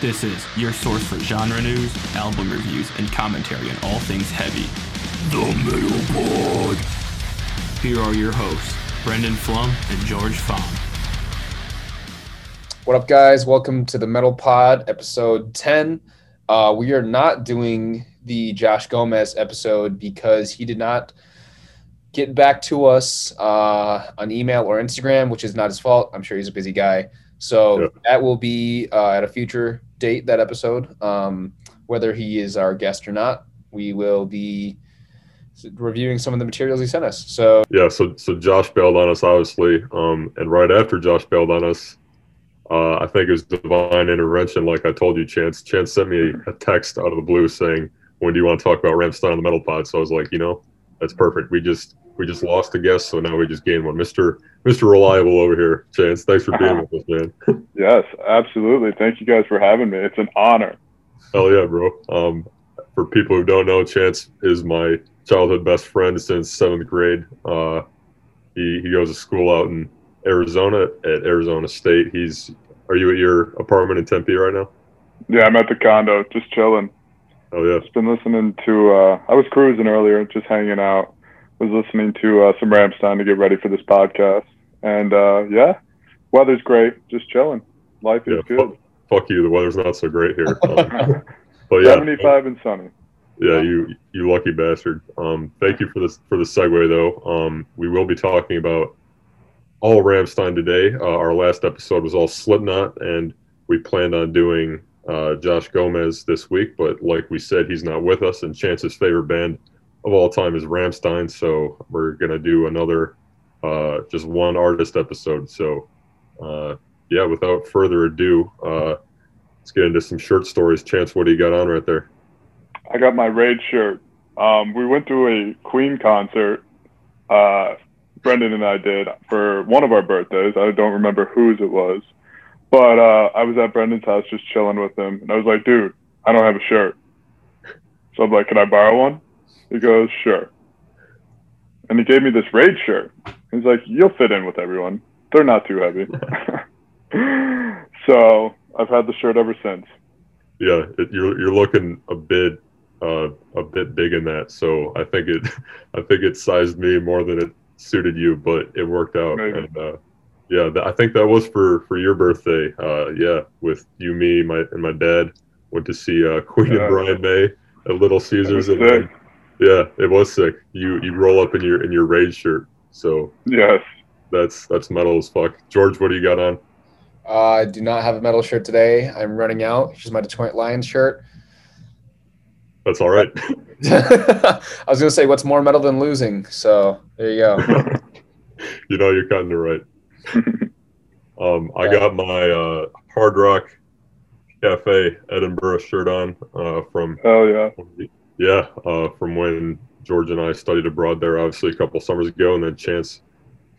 This is your source for genre news, album reviews, and commentary on all things heavy. The Metal Pod. Here are your hosts, Brendan Flum and George Fahm. What up, guys? Welcome to the Metal Pod, episode 10. Uh, we are not doing the Josh Gomez episode because he did not get back to us uh, on email or Instagram, which is not his fault. I'm sure he's a busy guy. So that will be uh, at a future date, that episode. Um, whether he is our guest or not, we will be reviewing some of the materials he sent us. So Yeah, so so Josh bailed on us, obviously, um, and right after Josh bailed on us, uh, I think it was divine intervention. Like I told you, Chance. Chance sent me a text out of the blue saying, "When do you want to talk about Rammstein on the Metal Pod?" So I was like, you know, that's perfect. We just we just lost a guest, so now we just gained one. Mister Mister Reliable over here, Chance. Thanks for being with us, man. Yes, absolutely. Thank you guys for having me. It's an honor. Hell yeah, bro. Um, for people who don't know, Chance is my childhood best friend since seventh grade. Uh, he, he goes to school out in Arizona at Arizona State. He's are you at your apartment in Tempe right now? Yeah, I'm at the condo, just chilling. Oh yeah, Just been listening to. Uh, I was cruising earlier, just hanging out. Was listening to uh, some Rammstein to get ready for this podcast, and uh, yeah, weather's great. Just chilling. Life is yeah. good. Fuck, fuck you. The weather's not so great here. Um, but yeah, 75 and sunny. Yeah, you you lucky bastard. Um, thank you for this for the segue though. Um, we will be talking about all Rammstein today. Uh, our last episode was all Slipknot, and we planned on doing uh, Josh Gomez this week. But like we said, he's not with us, and Chance's favorite band of all time is Rammstein. So we're gonna do another uh, just one artist episode. So uh, yeah, without further ado, uh, let's get into some shirt stories. Chance, what do you got on right there? I got my raid shirt. Um, we went to a Queen concert. Uh, Brendan and I did for one of our birthdays. I don't remember whose it was, but uh, I was at Brendan's house just chilling with him, and I was like, "Dude, I don't have a shirt." So I'm like, "Can I borrow one?" He goes, "Sure." And he gave me this raid shirt. He's like, "You'll fit in with everyone. They're not too heavy." so I've had the shirt ever since. Yeah, it, you're you're looking a bit uh, a bit big in that, so I think it I think it sized me more than it suited you, but it worked out. Maybe. And uh, yeah, th- I think that was for for your birthday. Uh, yeah, with you, me, my and my dad went to see uh, Queen Yeah. and Brian May at Little Caesars, and then. Yeah, it was sick. You you roll up in your in your raid shirt, so Yes. that's that's metal as fuck. George, what do you got on? uh, I do not have a metal shirt today. I'm running out. Here's my Detroit Lions shirt. That's all right. I was gonna say what's more metal than losing. So there you go. you know you're kind of right. Um, I Yeah. got my uh, Hard Rock Cafe Edinburgh shirt on uh, from Hell yeah. Yeah uh, from when George and I studied abroad there, obviously a couple summers ago, and then Chance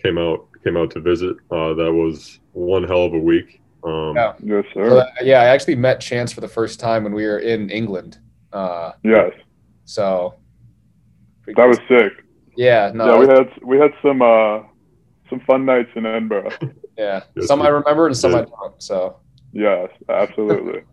came out came out to visit. Uh, that was one hell of a week. Um, Yeah. Yes, So, sir. uh, yeah, I actually met Chance for the first time when we were in England. Uh, Yes. so That was sick. yeah, no, yeah, we had we had some uh some fun nights in Edinburgh. yeah. Yes, Some we- I remember and some I don't. So Yes, absolutely.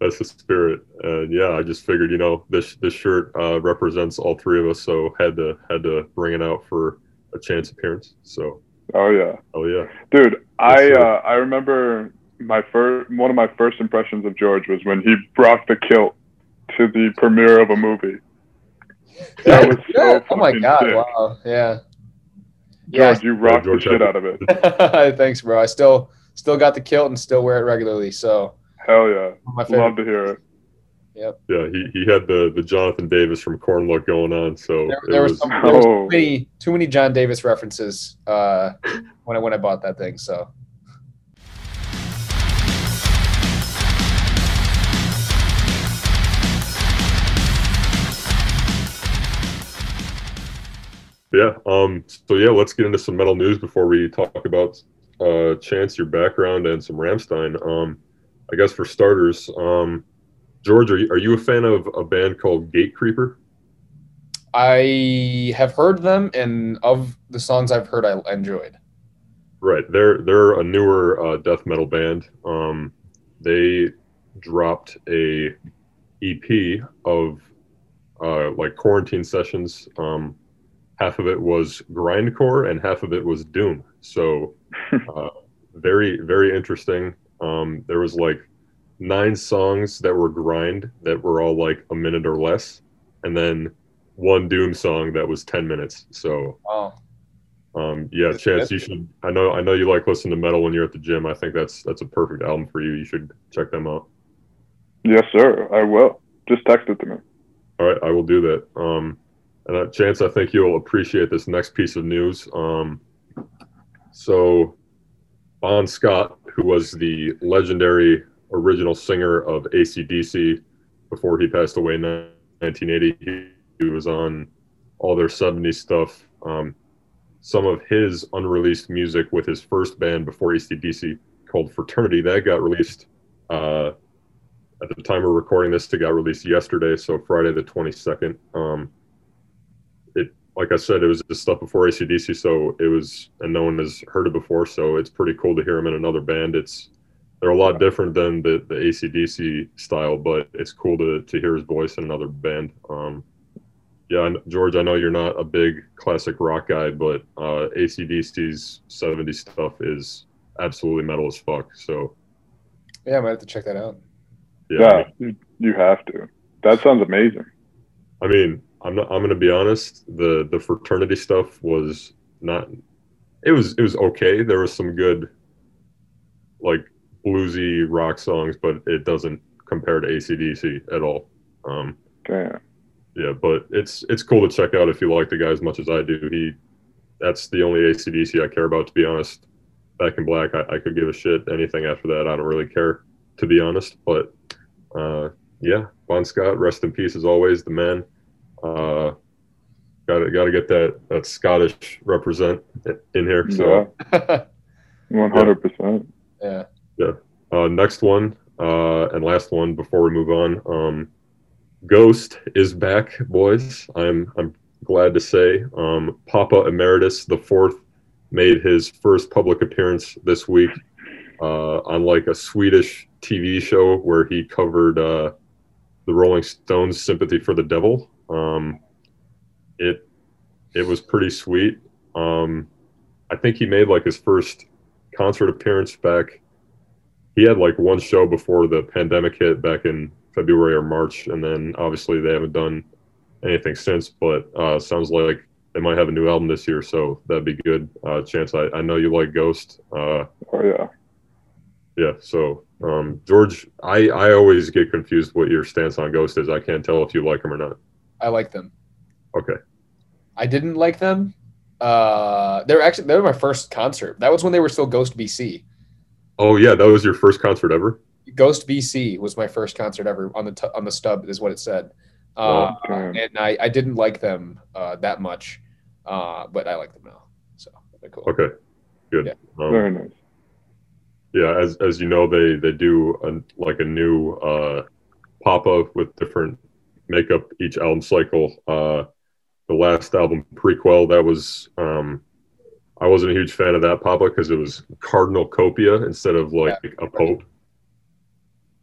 That's the spirit, and yeah, I just figured you know this this shirt uh, represents all three of us, so had to had to bring it out for a chance appearance. So Oh yeah. oh yeah. Dude, I uh I remember my first one of my first impressions of George was when he brought the kilt to the premiere of a movie. That was so oh my god! sick. Wow, yeah, George, you rocked George the shit out of it. Thanks, bro. I still still got the kilt and still wear it regularly. So Hell yeah. my favorite. Love to hear it. Yep. Yeah, he, he had the, the Jonathan Davis from Korn look going on. So There, there was, was some, there was Oh. too many too many John Davis references uh, when I when I bought that thing. So yeah. Um. So yeah, let's get into some metal news before we talk about uh Chance, your background, and some Rammstein. Um, I guess for starters, um, George, are you, are you a fan of a band called Gatecreeper? I have heard them, and of the songs I've heard, I enjoyed. Right. They're they're a newer uh, death metal band. Um, they dropped a EP of uh, like quarantine sessions. Um, half of it was grindcore and half of it was doom. So uh, very very interesting. Um, there was like nine songs that were grind that were all like a minute or less, and then one doom song that was ten minutes. So Wow. um, yeah, That's Chance, good. you should. I know, I know you like listening to metal when you're at the gym. I think that's that's a perfect album for you. You should check them out. Yes, sir. I will. Just text it to me. All right, I will do that. Um, and uh, Chance, I think you'll appreciate this next piece of news. Um, so, Bon Scott, who was the legendary original singer of ACDC before he passed away in 1980, he, was on all their 70s stuff. Um, some of his unreleased music with his first band before ACDC called Fraternity, that got released. Uh, at the time we're recording this, it got released yesterday, so Friday the 22nd. Um, like I said, it was just stuff before ACDC, so it was, and no one has heard it before, so it's pretty cool to hear him in another band. It's, they're a lot different than the, the ACDC style, but it's cool to, to hear his voice in another band. Um, yeah, George, I know you're not a big classic rock guy, but uh, ACDC's 70s stuff is absolutely metal as fuck. So, Yeah, I might have to check that out. yeah, I mean- you, you have to. That sounds amazing. I mean, I'm not. I'm gonna be honest. The the fraternity stuff was not. It was it was okay. There was some good, like bluesy rock songs, but it doesn't compare to ACDC at all. Um, Damn. yeah, but it's it's cool to check out if you like the guy as much as I do. He, that's the only ACDC I care about. To be honest, Back in Black, I, I could give a shit. Anything after that, I don't really care. To be honest, but uh, yeah, Bon Scott, rest in peace as always, the man. Uh, got to got to get that that Scottish represent in here. So Yeah, one hundred percent. yeah. uh, next one uh, and last one before we move on. Um, Ghost is back, boys. I'm I'm glad to say. Um, Papa Emeritus the fourth made his first public appearance this week uh, on like a Swedish TV show where he covered uh, the Rolling Stones' "Sympathy for the Devil." Um, it it was pretty sweet. Um, I think he made like his first concert appearance back he had like one show before the pandemic hit back in February or March, and then obviously they haven't done anything since. But uh, sounds like they might have a new album this year, so that'd be good. Uh, Chance, I, I know you like Ghost. Uh, Oh yeah. yeah, so um, George, I, I always get confused what your stance on Ghost is. I can't tell if you like him or not. I like them. Okay. I didn't like them. Uh, they're actually they were my first concert. That was when they were still Ghost BC. Oh yeah, that was your first concert ever. Ghost BC was my first concert ever on the t- on the stub is what it said. Uh, Wow, damn. and I, I didn't like them uh, that much, uh, but I like them now. So they're cool. Okay, good. Yeah. Um, Very nice. yeah as as you know they they do a, like a new uh pop-up with different makeup each album cycle. Uh the last album Prequelle that was um i wasn't a huge fan of that pop-up because it was cardinal copia instead of like a pope.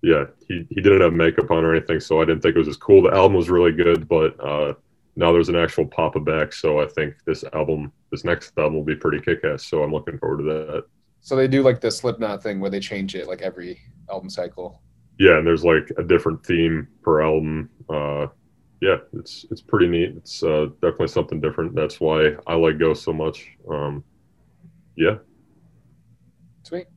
Yeah he, he didn't have makeup on or anything so i didn't think it was as cool. The album was really good but uh now there's an actual papa back so i think this album this next album will be pretty kick-ass so i'm looking forward to that. So they do like the Slipknot thing where they change it like every album cycle. Yeah and there's like a different theme per album. Uh yeah it's it's pretty neat. It's uh definitely something different. That's why i like ghost so much. Um yeah. Sweet.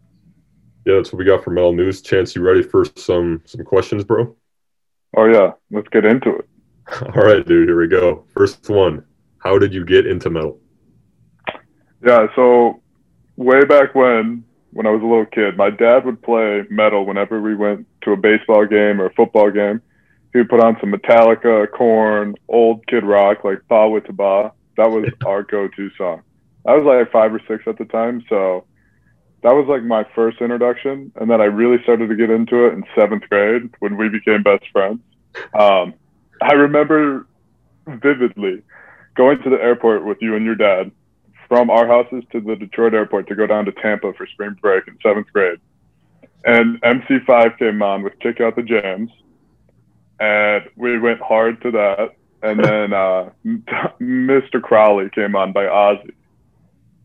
yeah that's what we got for metal news. Chance you ready for some some questions bro? Oh yeah. Let's get into it. all right dude here we go. First one. How did you get into metal? Yeah, so way back when, when I was a little kid, my dad would play metal whenever we went to a baseball game or a football game. He would put on some Metallica, Korn, old Kid Rock, like Ba with Ba. That was our go-to song. I was like five or six at the time, so that was like my first introduction. And then I really started to get into it in seventh grade when we became best friends. Um, I remember vividly going to the airport with you and your dad from our houses to the Detroit airport to go down to Tampa for spring break in seventh grade. and MC5 came on with Kick Out the Jams, and we went hard to that. And then uh, Mr. Crowley came on by Ozzy,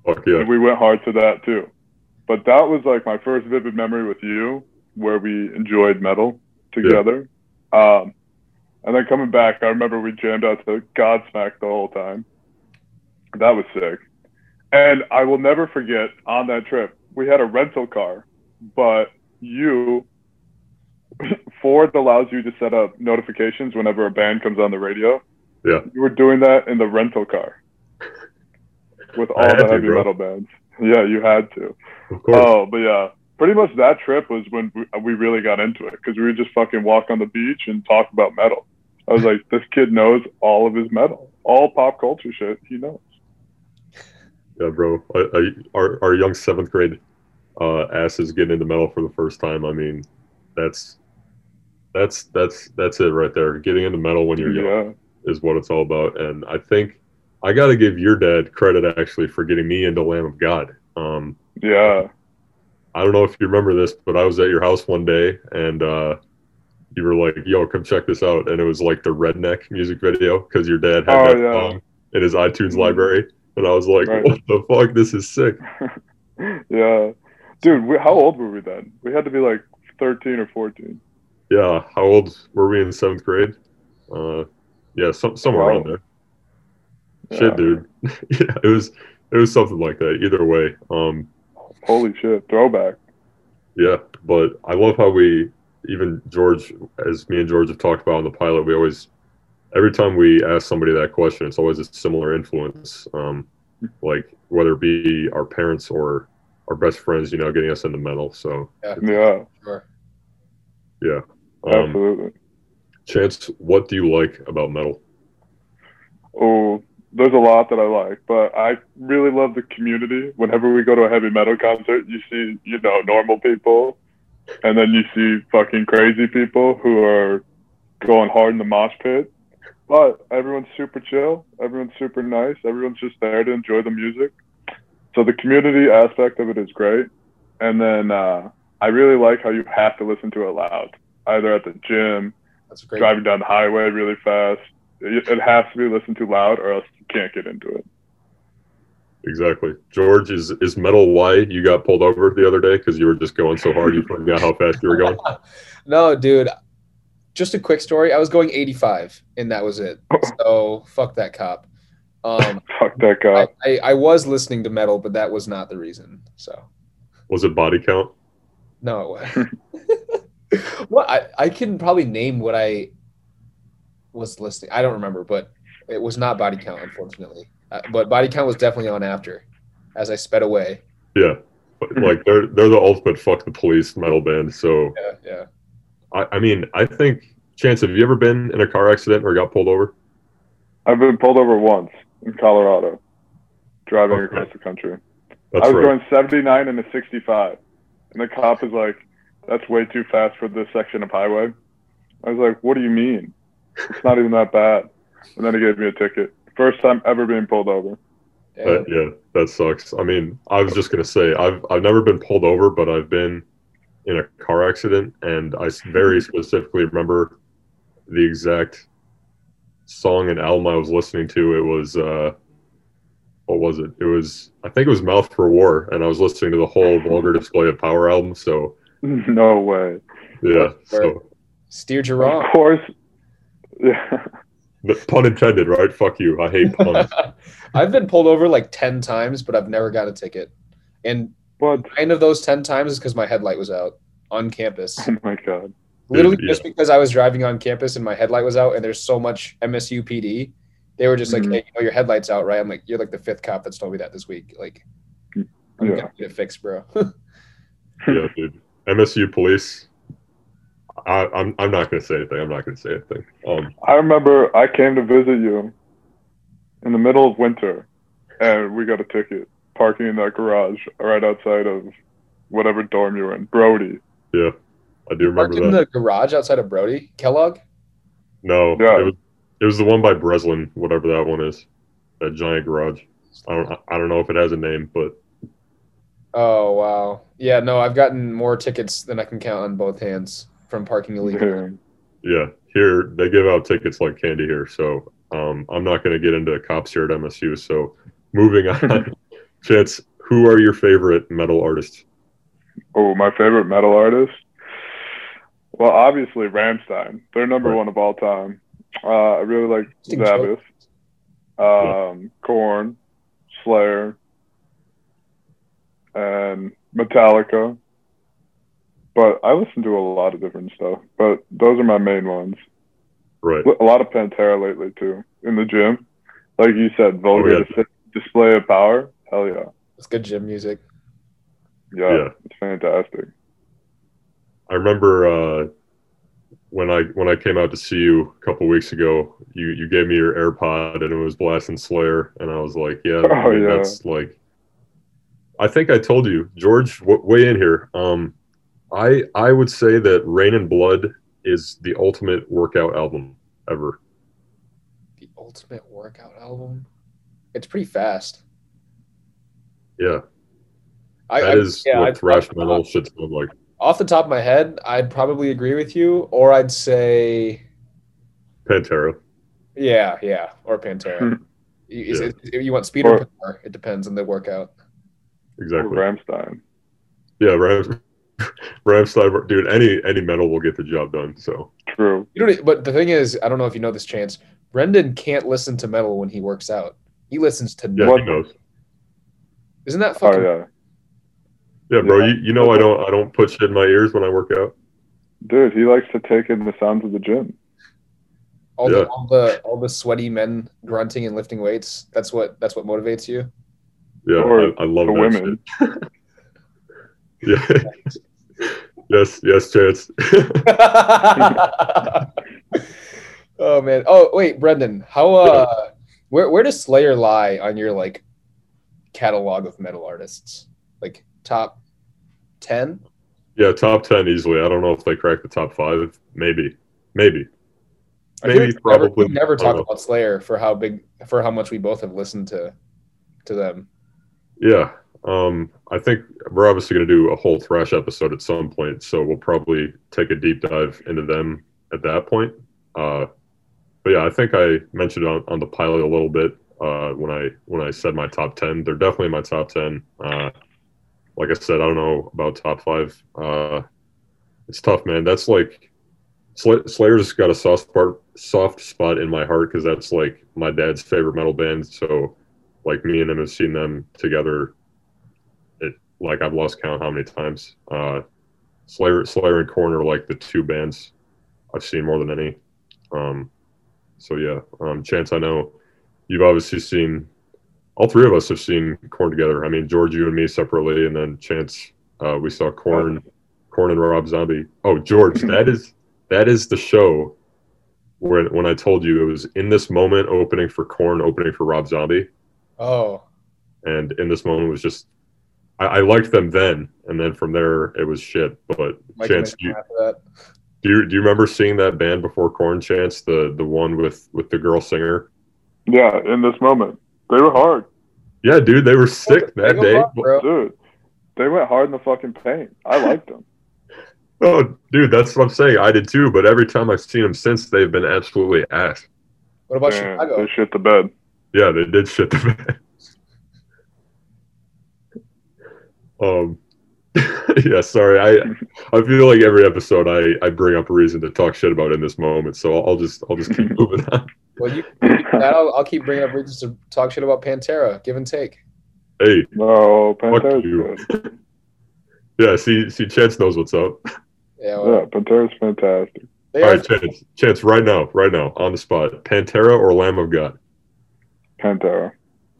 Fuck yeah. and we went hard to that too. But that was like my first vivid memory with you, where we enjoyed metal together. Um, and then coming back, I remember we jammed out to Godsmack the whole time. That was sick. And I will never forget on that trip, we had a rental car, but you, Ford allows you to set up notifications whenever a band comes on the radio. Yeah. You were doing that in the rental car with all the heavy bro. metal bands. Yeah, you had to. Of course. Oh, but yeah, pretty much that trip was when we, uh, we really got into it because we would just fucking walk on the beach and talk about metal. I was like, this kid knows all of his metal, all pop culture shit. He knows. Yeah, bro. I, I, our our young seventh grade uh, asses getting into metal for the first time. I mean, that's that's that's that's it right there. Getting into metal when you're young Yeah, is what it's all about. And I think I got to give your dad credit actually for getting me into Lamb of God. Um, yeah. I don't know if you remember this, but I was at your house one day and uh, you were like, "Yo, come check this out!" And it was like the Redneck music video because your dad had Oh, that yeah. song in his iTunes Mhm. library, and I was like, Right. "What the fuck? This is sick." yeah. Dude, we, how old were we then? We had to be like 13 or 14. Yeah, how old were we in seventh grade? Uh, yeah, some, somewhere Wow. around there. Yeah. Shit, dude. yeah, it was it was something like that. Either way, um, Holy shit. Throwback. yeah. But I love how we even George, as me and George have talked about on the pilot, we always every time we ask somebody that question, it's always a similar influence. Um, like whether it be our parents or our best friends, you know, getting us into metal. So Yeah, Sure. yeah. Um, absolutely. Chance, what do you like about metal? Oh, there's a lot that I like, but I really love the community. Whenever we go to a heavy metal concert, you see, you know, normal people, and then you see fucking crazy people who are going hard in the mosh pit. But everyone's super chill. Everyone's super nice. Everyone's just there to enjoy the music. So the community aspect of it is great. And then uh, I really like how you have to listen to it loud, either at the gym, That's great. driving down the highway really fast. It, it has to be listened to loud, or else you can't get into it. Exactly. George, is is metal why you got pulled over the other day because you were just going so hard you forgot how fast you were going? No, dude. Just a quick story. I was going 85, and that was it. So fuck that cop. Um, Fuck that I. I, I was listening to metal, but that was not the reason. So Was it body count? no, it was. what I, I can probably name what I was listening. I don't remember, but it was not body count, unfortunately. Uh, but body count was definitely on after, as I sped away. Yeah. But, Like they're they're the ultimate fuck the police metal band. So Yeah, yeah. I, I mean I think Chance, have you ever been in a car accident or got pulled over? I've been pulled over once in Colorado, driving Okay. across the country. That's I was right. going 79 and a 65, and the cop is like, "That's way too fast for this section of highway." I was like, "What do you mean? It's not even that bad." And then he gave me a ticket. First time ever being pulled over. That- yeah, that sucks. I mean, I was just gonna say I've I've never been pulled over, but I've been in a car accident, and I very specifically remember the exact song and album I was listening to. It was uh, what was it? It was I think it was Mouth for War, and I was listening to the whole Vulgar Display of Power album. So no way. yeah, so Steered you Of wrong. course. Yeah. pun intended, right? Fuck you. I hate puns. I've been pulled over like 10 times, but I've never got a ticket. And But nine of those 10 times is because my headlight was out on campus. oh my god. Literally yeah. just because I was driving on campus and my headlight was out and there's so much MSU PD. They were just like, Mhm. hey, you know, your headlight's out, right? I'm like, you're like the fifth cop that's told me that this week. Like, I'm Yeah. gonna get it fixed, bro. yeah, dude. MSU police. I, I'm I'm not gonna say anything. I'm not gonna say anything. Um, I remember I came to visit you in the middle of winter, and we got a ticket parking in that garage right outside of whatever dorm you were in, Brody. yeah, I do remember Parked remember in the garage outside of Brody, Kellogg. No, Yeah. it was it was the one by Breslin, whatever that one is. That giant garage. I don't I don't know if it has a name, but Oh wow. Yeah, no, I've gotten more tickets than I can count on both hands from parking illegally. Yeah, here they give out tickets like candy here. So um, I'm not going to get into cops here at MSU. So moving on, Chance, who are your favorite metal artists? Oh, my favorite metal artist. Well, obviously Rammstein. They're number Right. one of all time. Uh, I really like Interesting Zabbath, um, Korn, Slayer, and Metallica. But I listen to a lot of different stuff. But those are my main ones. Right. A lot of Pantera lately too. In the gym, like you said, vulgar Oh, yeah. display of power. Hell yeah, It's good gym music. yeah, Yeah. it's fantastic. I remember uh, when I when I came out to see you a couple weeks ago. You you gave me your AirPod and it was blasting Slayer, and I was like, yeah, I Oh, mean, yeah. that's like. I think I told you, George. W- weigh in here. Um, I I would say that Reign in Blood is the ultimate workout album ever. The ultimate workout album. It's pretty fast. Yeah, I, that I- is yeah, what I'd- thrash metal should sound like. Off the top of my head, I'd probably agree with you, or I'd say, Pantera. yeah, yeah, or Pantera. Hmm. You- is Yeah. it- you want speed or Or- power, it depends on the workout. Exactly. Rammstein. Yeah, Rams. Rammstein, dude. Any any metal will get the job done. So True. You know, but the thing is, I don't know if you know this chance. Brendan can't listen to metal when he works out. He listens to yeah, What? He knows. Isn't that Oh yeah, Yeah, bro. Yeah. You, you know I don't I don't put shit in my ears when I work out. dude, he likes to take in the sounds of the gym. all Yeah. the all the all the sweaty men grunting and lifting weights. That's what that's what motivates you. Yeah, Or I, I love the that women. shit. Yeah. yes, yes, Chance. oh man. Oh wait, Brendan. How uh, where where does Slayer lie on your like catalog of metal artists? Like top ten? yeah, top ten easily. I don't know if they crack the top five. Maybe, maybe. Maybe, like never, probably. never I talk about Slayer for how big for how much we both have listened to to them. Yeah. Um, I think we're obviously going to do a whole thrash episode at some point, so we'll probably take a deep dive into them at that point. Uh, but yeah, I think I mentioned on, on the pilot a little bit uh, when I when I said my top ten. They're definitely my top ten. Uh, like I said, I don't know about top five. Uh, it's tough, man. That's like Sl- Slayer's got a soft spot soft spot in my heart because that's like my dad's favorite metal band. So like me and him have seen them together. It like I've lost count how many times. Uh, Slayer, Slayer, and Korn are like the two bands I've seen more than any. Um, so yeah, um, Chance, I know you've obviously seen. All three of us have seen Korn together. I mean, George, you and me separately, and then Chance, uh, we saw Korn, corn and Rob Zombie. Oh, George, that is that is the show when when I told you it was in this moment opening for Korn, opening for Rob Zombie Oh, and in this moment was just I, I liked them then, and then from there it was shit. But Mike Chance, do you, do you do you remember seeing that band before Korn Chance, the the one with with the girl singer? Yeah, in this moment, they were hard, Yeah, dude, they were sick that Big day. up, bro. dude. They went hard in the fucking paint. I liked them. Oh, dude, that's what I'm saying. I did too, but every time I've seen them since, they've been absolutely ass. What about Damn, Chicago? they shit the bed. Yeah, they did shit the bed. Um, yeah, sorry. I I feel like every episode I I bring up a reason to talk shit about in this moment, so I'll, I'll just I'll just keep moving on. Well, you, you I'll, I'll keep bringing up reasons to talk shit about Pantera. Give and take. Hey, No, fuck Pantera's you. good. Yeah, see see, Chance knows what's up. Yeah, well, Yeah, Pantera's fantastic. they All are. right, Chance, Chance, right now, right now, on the spot, Pantera or Lamb of God? Pantera.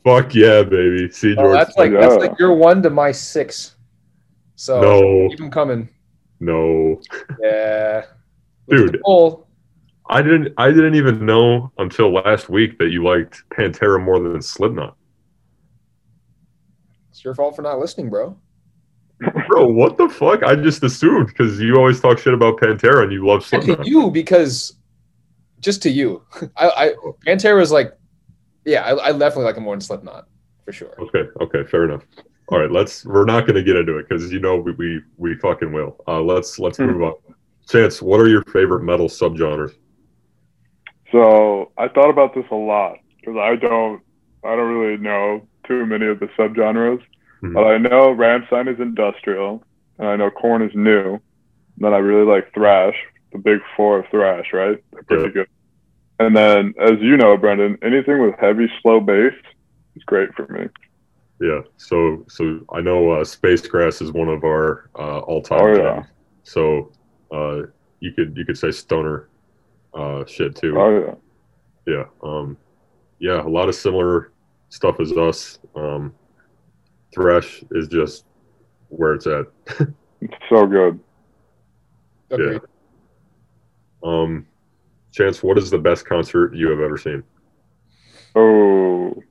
Fuck yeah, baby. See, Oh, George. that's like Yeah. that's like your one to my six. So no, keep them coming. no, Yeah, Dude. Oh, I didn't. I didn't even know until last week that you liked Pantera more than Slipknot. it's your fault for not listening, bro. Bro, what the fuck? I just assumed because you always talk shit about Pantera and you love And to Slipknot. you because just to you, I, I Pantera was like, yeah, I, I definitely like him more than Slipknot for sure. Okay, okay, fair enough. All right, let's. We're not going to get into it because you know we, we we fucking will. Uh, let's let's Hmm. move on. Chance, what are your favorite metal subgenres? So I thought about this a lot because I don't, I don't really know too many of the subgenres, Mhm. but I know Rammstein is industrial, and I know Korn is new. And then I really like thrash, the big four of thrash, right? They're pretty Yeah. good. And then, as you know, Brendan, anything with heavy, slow bass is great for me. Yeah, so so I know uh, Space Grass is one of our uh, all-time. Oh, yeah. So uh, you could you could say stoner uh, shit too. Oh yeah. yeah um yeah a lot of similar stuff as us um thrash is just where it's at It's so good. Agreed. um chance what is the best concert you have ever seen Oh,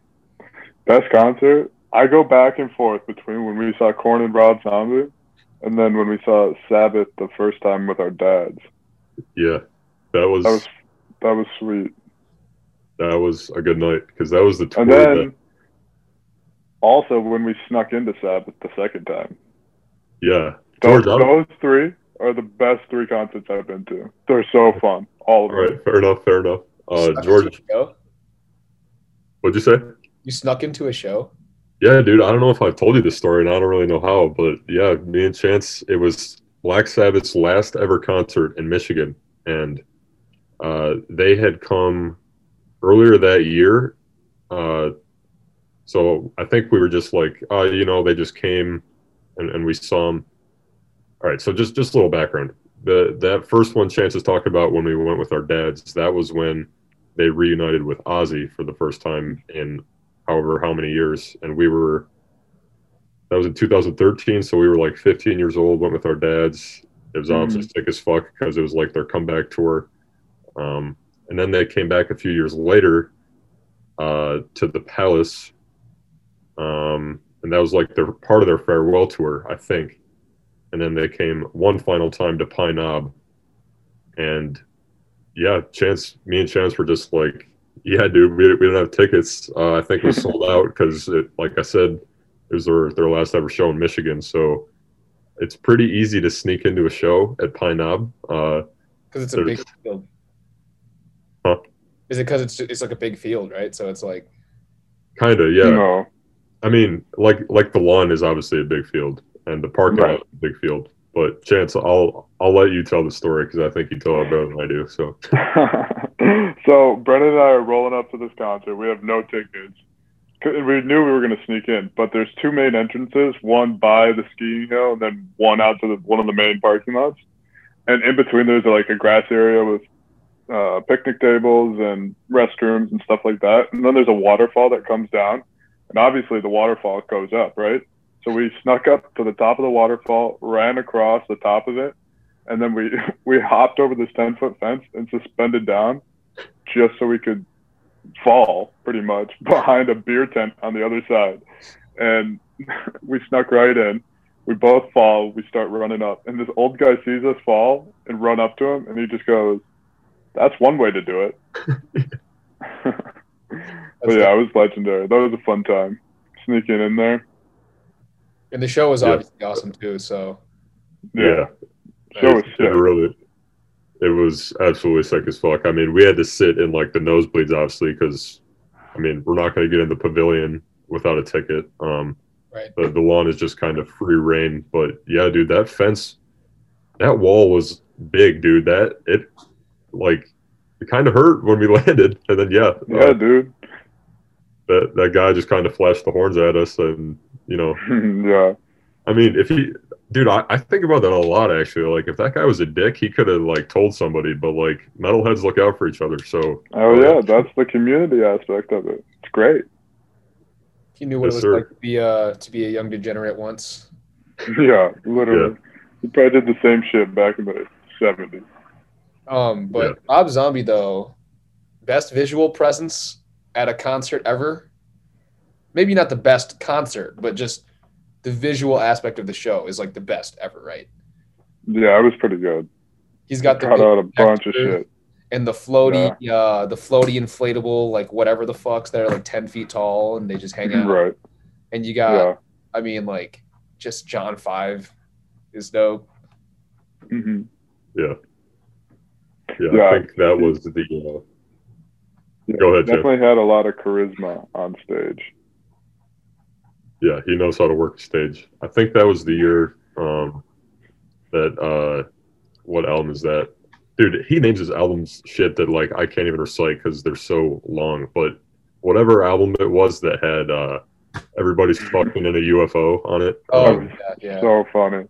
best concert. I go back and forth between when we saw Korn and Rob Zombie, and then when we saw Sabbath the first time with our dads. yeah that was That was that was sweet. that was a good night because that was the tour And then that, also when we snuck into Sabbath the second time. yeah Those, George I don't- those three are the best three concerts I've been to. They're so fun. All of all them. fair enough fair enough uh george what'd you say You snuck into a show? Yeah, dude. I don't know if I've told you this story, and I don't really know how, but yeah, me and Chance, it was Black Sabbath's last ever concert in Michigan, and uh, they had come earlier that year. Uh, so I think we were just like, uh, you know, they just came, and, and we saw them. All right, so just just a little background. The that first one Chance is talking about when we went with our dads. That was when they reunited with Ozzy for the first time in however how many years and we were that was in 2013 so we were like 15 years old went with our dads it was obviously sick as fuck because it was like their comeback tour um, and then they came back a few years later uh, to the palace um, and that was like their part of their farewell tour i think and then they came one final time to pine knob and yeah chance me and chance were just like yeah, dude, we, we didn't have tickets. Uh, I think it was sold out because, like I said, it was their, their last ever show in Michigan. So it's pretty easy to sneak into a show at Pine Knob. Uh, Because it's a big field. Huh? Is it because it's it's like a big field, right? So it's like kind of, yeah. No. I mean, like like the lawn is obviously a big field, and the parking Right. lot is a big field. But Chance, I'll I'll let you tell the story because I think you tell it better than I do. So so Brendan and I are rolling up to this concert. We have no tickets. C- We knew we were going to sneak in, but there's two main entrances, one by the skiing hill and then one out to the, one of the main parking lots. And in between there's like a grass area with uh, picnic tables and restrooms and stuff like that. And then there's a waterfall that comes down. And obviously the waterfall goes up, right? So we snuck up to the top of the waterfall, ran across the top of it, and then we we hopped over this 10 foot fence and suspended down just so we could fall pretty much behind a beer tent on the other side and we snuck right in we both fall we start running up and this old guy sees us fall and run up to him and he just goes that's one way to do it but yeah it was legendary that was a fun time sneaking in there and the show was Yeah. obviously awesome too. So yeah, show was it, sick. it really it was absolutely sick as fuck. I mean, we had to sit in like the nosebleeds, obviously, because I mean, we're not going to get in the pavilion without a ticket. Um, right. the, the lawn is just kind of free reign. But yeah, dude, that fence, that wall was big, dude. That it like it kind of hurt when we landed, and then yeah, yeah uh, dude that that guy just kind of flashed the horns at us, and you know, yeah I mean, if he, dude, I, I think about that a lot actually. Like, if that guy was a dick, he could have like told somebody. But like, metalheads look out for each other. So oh yeah that's the community aspect of it it's great He knew what Yes, it was sir. like to be uh to be a young degenerate once. Yeah, literally. He probably did the same shit back in the 70s. Um, but Yeah. Rob Zombie though, best visual presence at a concert ever. Maybe not the best concert, but just the visual aspect of the show is like the best ever, right? Yeah, it was pretty good. He's got the Cut out a bunch of shit. and the floaty, uh, the floaty inflatable, like whatever the fucks that are like ten feet tall and they just hang out. Right. And you got Yeah. I mean, like just John Five is dope. hmm Yeah. Yeah, Yeah. I think that was the. Uh, Go ahead, Jeff. Definitely had a lot of charisma on stage. yeah, he knows how to work the stage. I think that was the year um, that. Uh, what album is that? Dude, he names his albums shit that like I can't even recite because they're so long. But whatever album it was that had uh, everybody's fucking in a UFO on it. Oh um, yeah, yeah. So funny.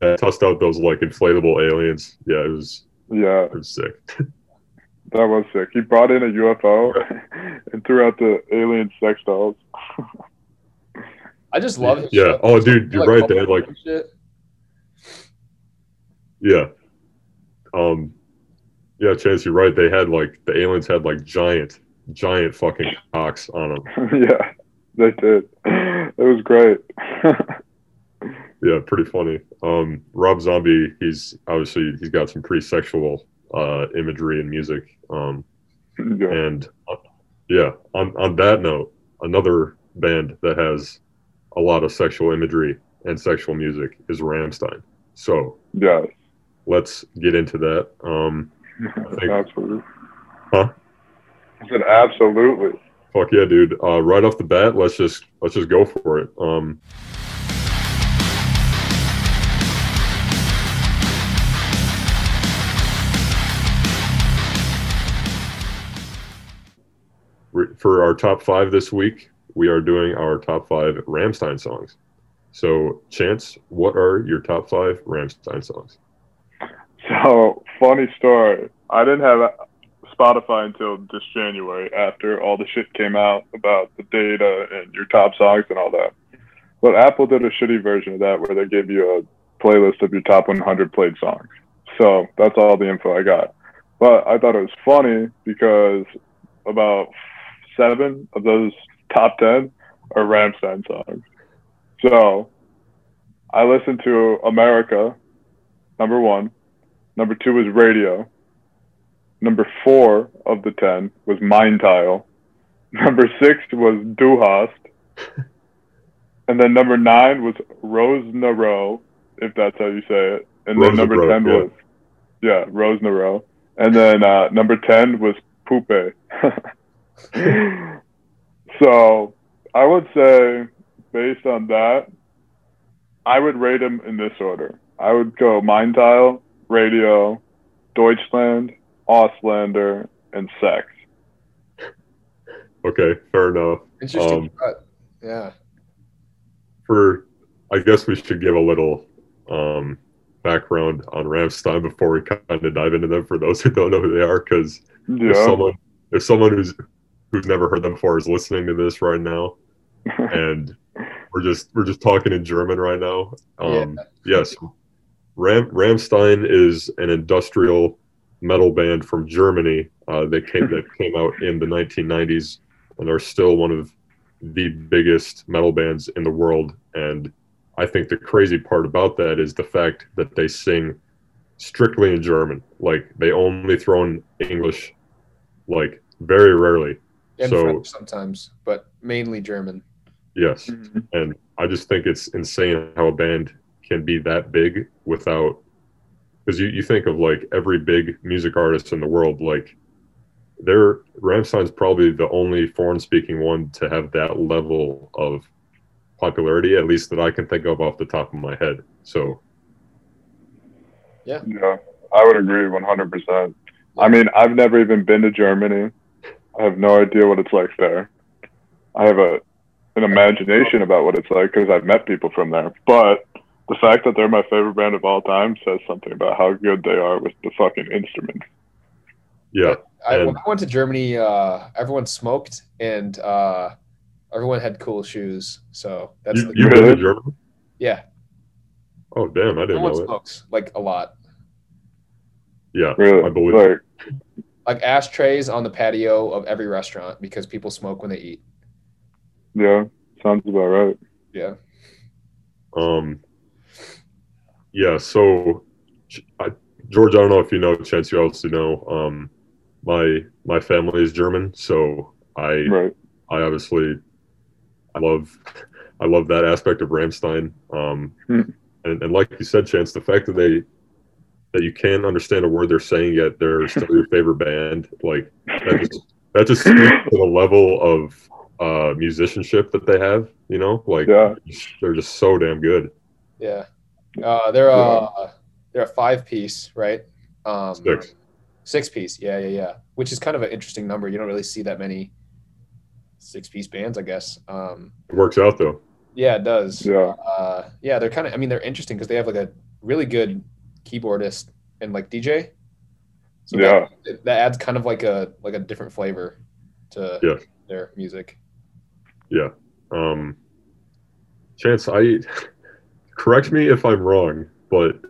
that tossed out those like inflatable aliens. Yeah, it was Yeah, it was sick. that was sick. He brought in a UFO and threw out the alien sex dolls. I just love it. Yeah. shit. Oh, dude, you're right. They had like shit. Yeah. Um yeah, Chance, you're right. They had like the aliens had like giant, giant fucking cocks on them. yeah, they did. It was great. Yeah, pretty funny. Um Rob Zombie, he's obviously he's got some pretty sexual uh imagery and music. Um yeah. and uh, yeah, on on that note, another band that has a lot of sexual imagery and sexual music is Rammstein. So, yeah, let's get into that. Um think- Absolutely. Huh? I said absolutely. Fuck yeah, dude! Uh, right off the bat, let's just let's just go for it. Um, for our top five this week, we are doing our top five Rammstein songs. So, Chance, what are your top five Rammstein songs? So funny story. I didn't have Spotify until this January after all the shit came out about the data and your top songs and all that. But Apple did a shitty version of that where they gave you a playlist of your top 100 played songs. So that's all the info I got. But I thought it was funny because about seven of those top 10 are Rammstein songs. So I listened to Amerika, number one. Number two was Radio. Number four of the 10 was Mein Teil. Number six was Du Hast. and then number nine was Rosenrot, if that's how you say it. And then number 10 yeah. was, yeah, Rosenrot. And then uh, number 10 was Puppe. so I would say, based on that, I would rate him in this order. I would go Mein Teil, Radio, Deutschland, Ausländer, and Sex. Okay, fair enough. Interesting Um, cut. Yeah. for I guess we should give a little um, background on Rammstein before we kind of dive into them for those who don't know who they are because if someone if someone who's who's never heard them before is listening to this right now and we're just we're just talking in German right now. Um, Yes, Ram Rammstein is an industrial metal band from Germany uh, that came that came out in the 1990s and are still one of the biggest metal bands in the world. And I think the crazy part about that is the fact that they sing strictly in German. Like they only throw in English, like very rarely. And so French sometimes, but mainly German. yes, Mhm. and I just think it's insane how a band can be that big without because you, you think of like every big music artist in the world like they're Rammstein's probably the only foreign speaking one to have that level of popularity at least that I can think of off the top of my head so yeah, Yeah, I would agree 100%. I mean, I've never even been to Germany. I have no idea what it's like there. I have a an imagination about what it's like because I've met people from there. But the fact that they're my favorite band of all time says something about how good they are with the fucking instruments. yeah I, when I went to Germany, uh, everyone smoked and uh, everyone had cool shoes. So that's you, the, you've been to Germany yeah. oh damn I didn't Everyone know it smokes like a lot. yeah Really, I believe like Like ashtrays on the patio of every restaurant because people smoke when they eat. yeah, sounds about right. Yeah. Um, yeah, so I, George, I don't know if you know, Chance, you also know, um, my my family is German, so I Right. I obviously I love I love that aspect of Rammstein. Um, Hmm. and, and like you said, Chance, the fact that they that you can't understand a word they're saying yet they're still your favorite band, like that just that just speaks to the level of uh, musicianship that they have. You know, like Yeah. they're just so damn good. Yeah. Uh, they're uh, they're a five piece, right? Um, Six. Six piece. Yeah, yeah, yeah. Which is kind of an interesting number. You don't really see that many six piece bands, I guess. Um, It works out though. yeah, it does. Yeah. Uh, yeah, they're kind of. I mean, they're interesting because they have like a really good keyboardist and like DJ. So Yeah. that, that adds kind of like a like a different flavor to Yeah. their music. Yeah. Um, Chance, I correct me if I'm wrong, but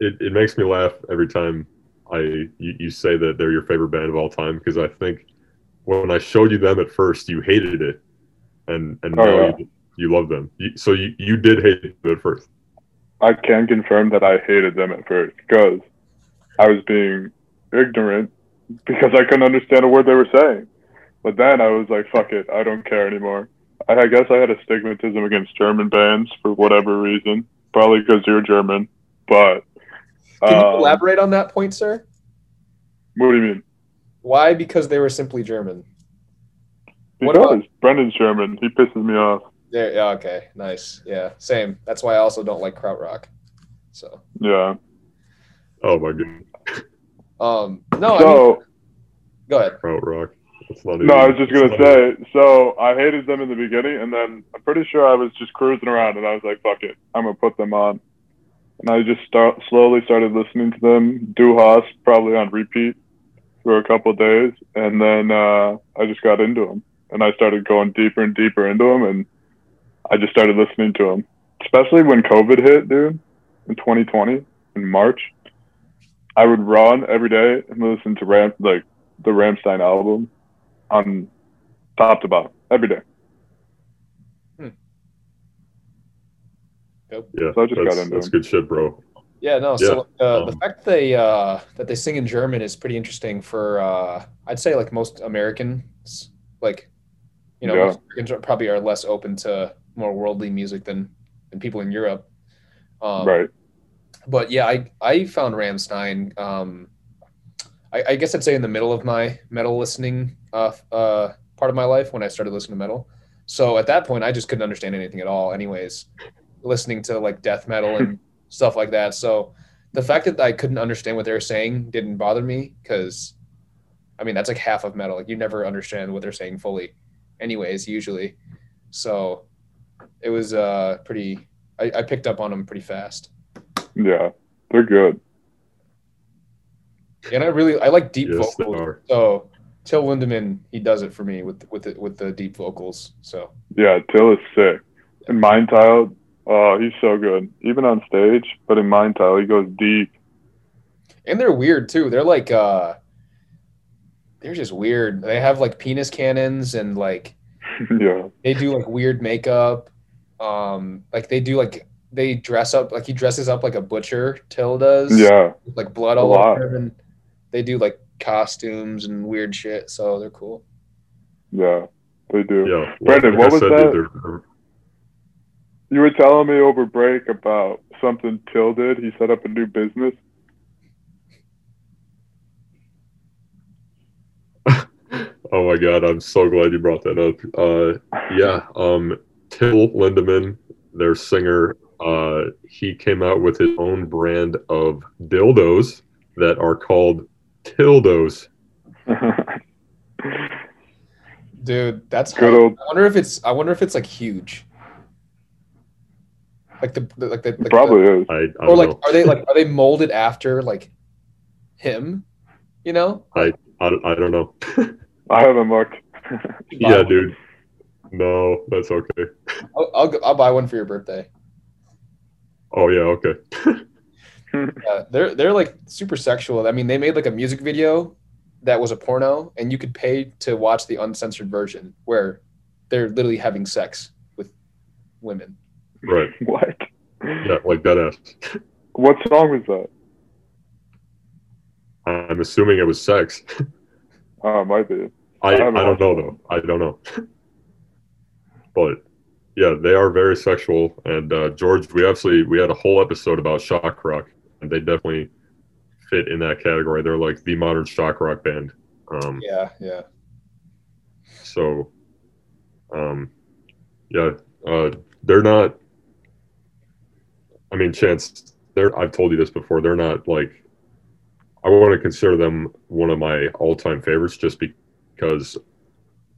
it, it makes me laugh every time I you, you say that they're your favorite band of all time because I think when I showed you them at first, you hated it, and and Oh, now yeah. you, you love them. You, so you, you did hate it at first. I can confirm that I hated them at first because I was being ignorant because I couldn't understand a word they were saying. But then I was like, fuck it, I don't care anymore. I, I guess I had a stigmatism against German bands for whatever reason, probably because you're German. But Can you um, elaborate on that point, sir? what do you mean? Why? Because they were simply German. What Because Brendan's German, he pisses me off. There, yeah, okay, nice. Yeah, same. That's why I also don't like krautrock. So, Yeah. Oh my god, um, no, I mean, So go ahead. krautrock. That's not no, I was just gonna that's even- say. So I hated them in the beginning, and then I'm pretty sure I was just cruising around, and I was like, "Fuck it, I'm gonna put them on." And I just start slowly started listening to them. Du Hast probably on repeat for a couple of days, and then uh, I just got into them, and I started going deeper and deeper into them, and I just started listening to them. Especially when COVID hit, dude, in 2020 in March. I would run every day and listen to Ram like the Rammstein album on top to bottom every day. Dope. Yeah, So I just got that's, into that's good shit, bro. Yeah, no. So uh, the um, fact that they uh, that they sing in German is pretty interesting for uh, I'd say like most Americans. Like, you know, Yeah. Americans are- probably are less open to more worldly music than than people in Europe. Um, right. but yeah, I I found Rammstein. Um, I, I guess I'd say in the middle of my metal listening uh, uh, part of my life when I started listening to metal. So at that point, I just couldn't understand anything at all. Anyways, listening to like death metal and stuff like that. So the fact that I couldn't understand what they were saying didn't bother me because, I mean, that's like half of metal. Like you never understand what they're saying fully, anyways. Usually, so it was uh pretty. I, I picked up on them pretty fast. Yeah. They're good. And I really I like deep Yes, vocals. So Till Lindemann, he does it for me with with the, with the deep vocals. So Yeah, Till is sick. And Mein Teil, oh, he's so good. Even on stage, but in Mein Teil, he goes deep. and they're weird too. They're like uh they're just weird. They have like penis cannons and like yeah. they do like weird makeup. Um like they do like they dress up like he dresses up like a butcher, Till does. Yeah. With, like blood A all lot. over him and they do like costumes and weird shit. So they're cool. Yeah. They do. Yeah, Brendan, like what I was that? dude, You were telling me over break about something Till did. He set up a new business. Oh my god, I'm so glad you brought that up. Uh, yeah, um, Till Lindemann, their singer, uh, he came out with his own brand of dildos that are called Tildos. Dude, that's Good old- I wonder if it's I wonder if it's like huge. Like the, the like the like the- Probably is. I, I or don't like know. are they like are they molded after like him? You know? I, I don't know. I haven't looked. yeah, dude. No, that's okay. I'll, I'll I'll buy one for your birthday. Oh yeah, okay. Yeah, they're they're like super sexual. I mean, they made like a music video that was a porno, and you could pay to watch the uncensored version where they're literally having sex with women. Right. what? Yeah, like that ass. What song was that? I'm assuming it was sex. Oh, it might be. I, I I don't know it. though. I don't know. But yeah, they are very sexual. And uh, George, we actually we had a whole episode about shock rock, and they definitely fit in that category. They're like the modern shock rock band. Um, Yeah, yeah. So, um, yeah, uh, they're not. I mean, Chance, they're. I've told you this before. They're not like. I want to consider them one of my all-time favorites, just because,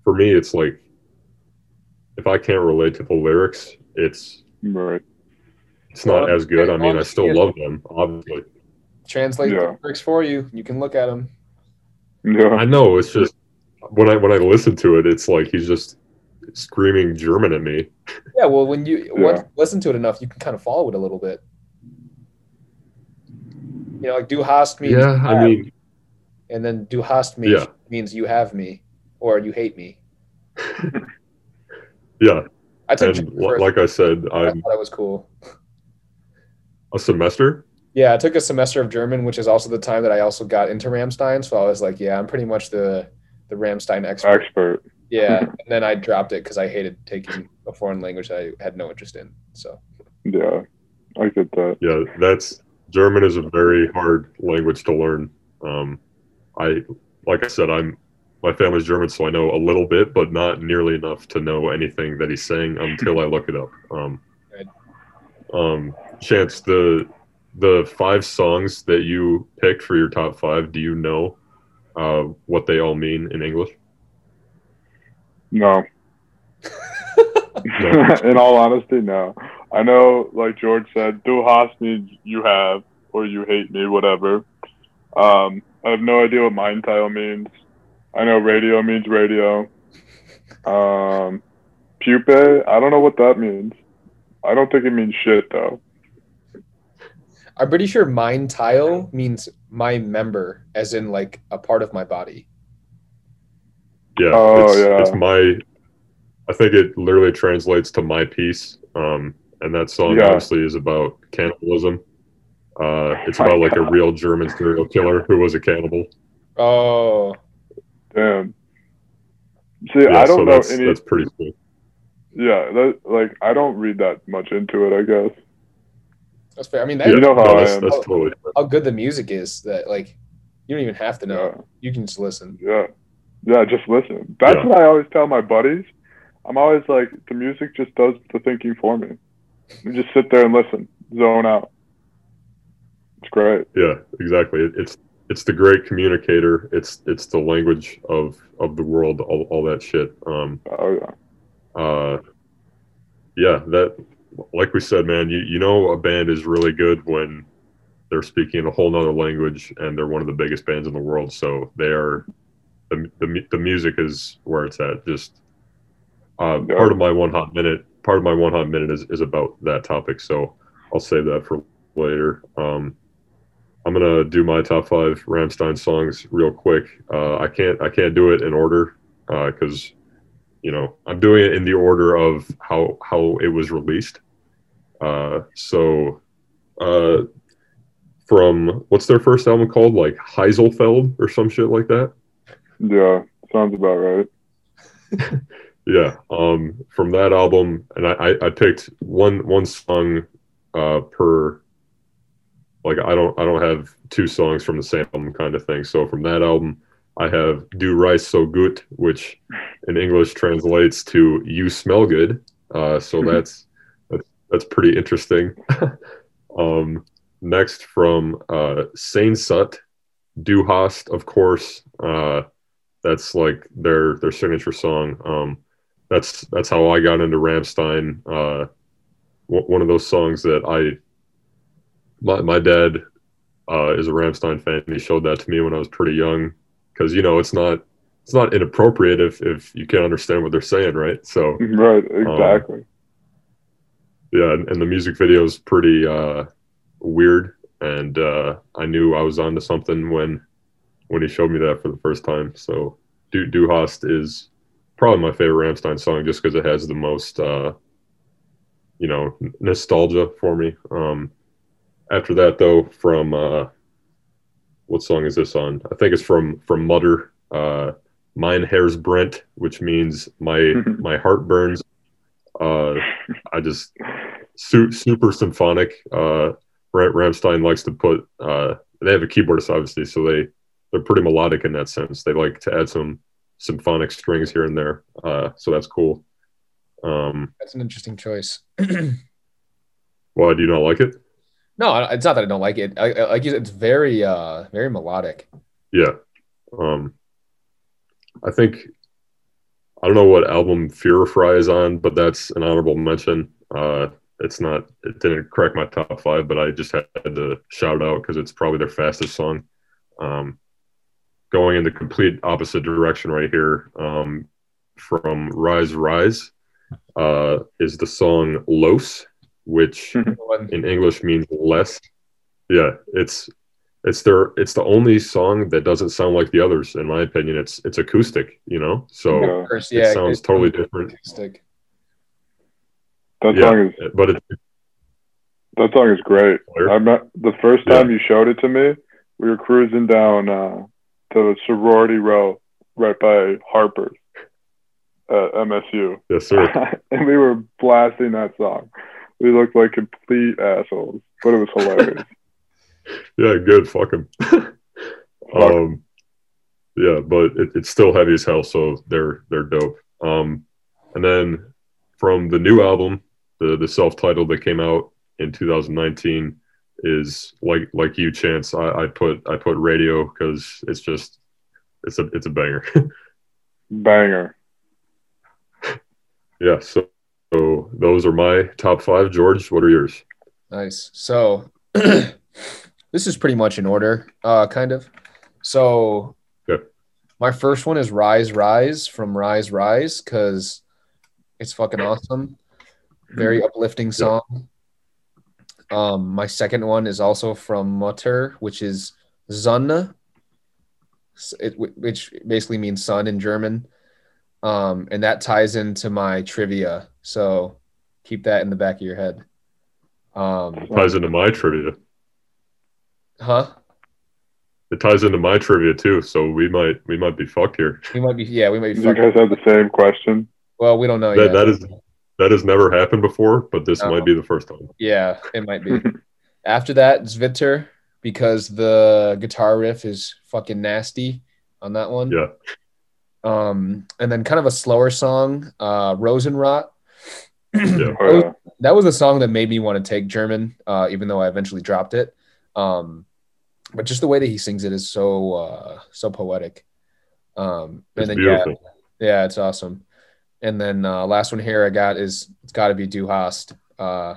for me, it's like. If I can't relate to the lyrics, it's Right. it's not Well, as good. I mean, I still love them, obviously. Translate Yeah. the lyrics for you. You can look at them. Yeah. I know it's just when I when I listen to it, it's like he's just screaming German at me. Yeah, well, when you Yeah. once you listen to it enough, you can kind of follow it a little bit. You know, like du hast me, Yeah, I mean, and then du hast me Yeah. means you have me or you hate me. yeah, I took and German like I said, I I'm thought it was cool. a semester. Yeah, I took a semester of German, which is also the time that I also got into Rammstein. So I was like, yeah, I'm pretty much the the Rammstein expert. Expert. Yeah, and then I dropped it because I hated taking a foreign language that I had no interest in. So Yeah. I get that. Yeah, that's German is a very hard language to learn. Um, I like I said, I'm my family's German, so I know a little bit, but not nearly enough to know anything that he's saying until I look it up. Um, um, Chance, the the five songs that you picked for your top five, do you know uh, what they all mean in English? No. No. In all honesty, no. I know, like George said, du hast means you have or you hate me, whatever. Um, I have no idea what Mein Teil means. I know radio means radio. Um, Puppe, I don't know what that means. I don't think it means shit though. I'm pretty sure Mein Teil means my member, as in like a part of my body. Yeah, Oh, it's, yeah. it's my. I think it literally translates to my piece, um, and that song Yeah. obviously is about cannibalism. Uh, it's about like a real German serial killer who was a cannibal. Oh, Damn. See, Yeah, I don't know that's any. that's pretty cool. Yeah, that like I don't read that much into it. I guess. that's fair. I mean, Yeah, You know how no, I am. that's totally. how good the music is that like you don't even have to know. You can just listen. Yeah. Yeah, just listen. That's Yeah. what I always tell my buddies. I'm always like, the music just does the thinking for me. You just sit there and listen, zone out. It's great. Yeah, exactly. It, it's it's the great communicator. It's it's the language of of the world. All, all that shit. Um, Oh yeah. uh, yeah, that like we said, man, you you know a band is really good when they're speaking a whole nother language and they're one of the biggest bands in the world. So they are the the, the music is where it's at. Just uh, Yeah. part of my one hot minute. Part of my one hot minute is, is about that topic. So I'll save that for later. Um, I'm gonna do my top five Rammstein songs real quick. Uh, I can't I can't do it in order because you know I'm doing it in the order of how how it was released. Uh, so uh, from what's their first album called? Like Herzeleid or some shit like that. Yeah. Sounds about right. Yeah. Um, from that album, and I, I, I picked one one song uh, per. Like I don't I don't have two songs from the same album kind of thing. So from that album, I have "Du Riechst So Gut," which in English translates to "You Smell Good." Uh, so Mhm. that's that's that's pretty interesting. um, next from uh, Sehnsucht, "Du Hast," of course. Uh, that's like their their signature song. Um, that's that's how I got into Rammstein. Uh, w- one of those songs that I my my dad uh, is a Rammstein fan. And he showed that to me when I was pretty young because you know it's not it's not inappropriate if if you can't understand what they're saying, right? So Right. Exactly. yeah, and, and the music video is pretty uh, weird, and uh, I knew I was onto something when when he showed me that for the first time. So Du Du Hast is probably my favorite Rammstein song, just because it has the most uh, you know nostalgia for me. Um, after that, though, from uh, what song is this on? I think it's from from Mutter. Uh, Mein Herz Brennt, which means my my heart burns. Uh, I just su- super symphonic. Uh, Ra- Rammstein likes to put. Uh, they have a keyboardist, obviously, so they they're pretty melodic in that sense. They like to add some symphonic strings here and there. Uh, so that's cool. Um, That's an interesting choice. why do you not like it? No, it's not that I don't like it. Like it. It's very, uh, very melodic. Yeah. Um, I think I don't know what album Feuer Frei is on, but that's an honorable mention. Uh, it's not. It didn't crack my top five, but I just had to shout out because it's probably their fastest song. Um, going in the complete opposite direction right here um, from Reise Reise uh, is the song Los, which in English means less. Yeah, it's it's their it's the only song that doesn't sound like the others in my opinion. It's it's acoustic, you know. So Yeah. First, it sounds totally different. Acoustic. That Yeah, song is but it, that song is great. I met the first time you showed it to me. We were cruising down uh, to the sorority row right by Harper's at MSU, yes, sir. and we were blasting that song. We looked like complete assholes, but it was hilarious. Yeah, good. Fuck them. um, yeah, but it, it's still heavy as hell, so they're they're dope. Um, and then from the new album, the the self titled that came out in 2019 is like like you, Chance. I, I put I put radio because it's just it's a it's a banger. Banger. yeah. So so those are my top five. George, what are yours? Nice. So this is pretty much in order, uh, kind of. So Yeah. my first one is Reise Reise from Reise Reise because it's fucking awesome. Very uplifting song. Um, my second one is also from Mutter, which is Sonne, it, which basically means sun in German. Um, and that ties into my trivia. So keep that in the back of your head. Um, It ties into my trivia. huh? It ties into my trivia too. So we might we might be fucked here. We might be, yeah, we might be. Did you guys have the same question? well, we don't know That, yet. that is that has never happened before, but this No. might be the first time. Yeah, it might be. After that, it's Zwitter because the guitar riff is fucking nasty on that one. Yeah. Um, and then kind of a slower song, uh, Rosenrot. Yeah. That was a song that made me want to take German, uh, even though I eventually dropped it. Um, but just the way that he sings it is so uh, so poetic. Um, It's and then yeah, beautiful. yeah, it's awesome. And then uh, last one here I got is it's got to be Du Hast. Uh,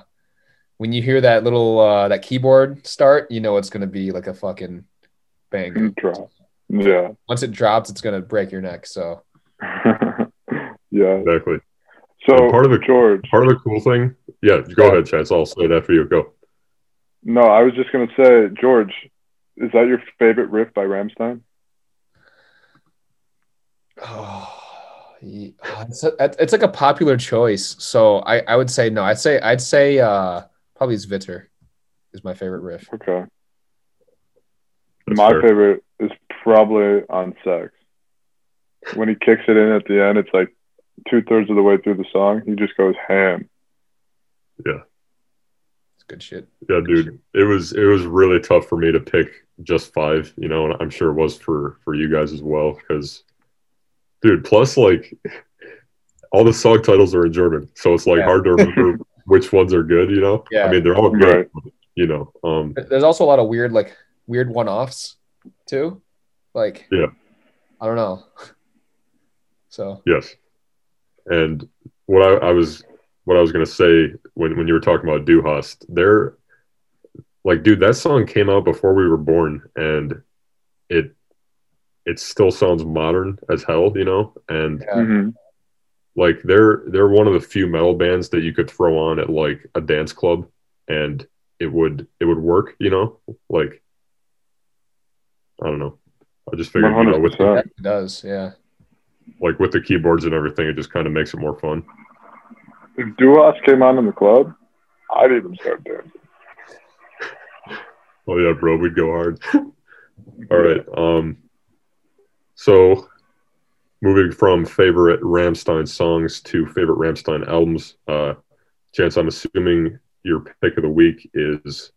when you hear that little uh, that keyboard start, you know it's gonna be like a fucking bang. Drop. Yeah. Once it drops, it's gonna break your neck. So yeah. Exactly. So And part of the- George. Part of the cool thing, yeah, go Yeah. ahead, Chance. I'll say it after you. Go. No, I was just gonna say, George, is that your favorite riff by Rammstein? Oh, yeah, it's, a, it's like a popular choice. So I, I would say no. I'd say I'd say uh, probably Zwitter is my favorite riff. Okay. That's My fair. favorite is probably on sex. When he kicks it in at the end, it's like two thirds of the way through the song. He just goes ham. Yeah. It's good shit. Yeah, dude. It was it was really tough for me to pick just five, you know, and I'm sure it was for for you guys as well. Because, dude, plus like all the song titles are in German, so it's like Yeah. hard to remember which ones are good. You know, Yeah. I mean they're all good. Right. but, You know, um, There's also a lot of weird like weird one offs too. Like Yeah. I don't know. So Yes. And what I, I was what I was gonna say when, when you were talking about Du Hast, they're like, dude, that song came out before we were born and it it still sounds modern as hell, you know? And yeah, Mhm. like they're they're one of the few metal bands that you could throw on at like a dance club and it would it would work, you know? Like I don't know. I just figured you know with the, 100%. it does. Yeah. Like with the keyboards and everything, it just kind of makes it more fun. If Du Hast came on in the club, I'd even start dancing. Oh yeah, bro, we'd go hard. All right. Um so moving from favorite Rammstein songs to favorite Rammstein albums. Uh, Chance, I'm assuming your pick of the week is.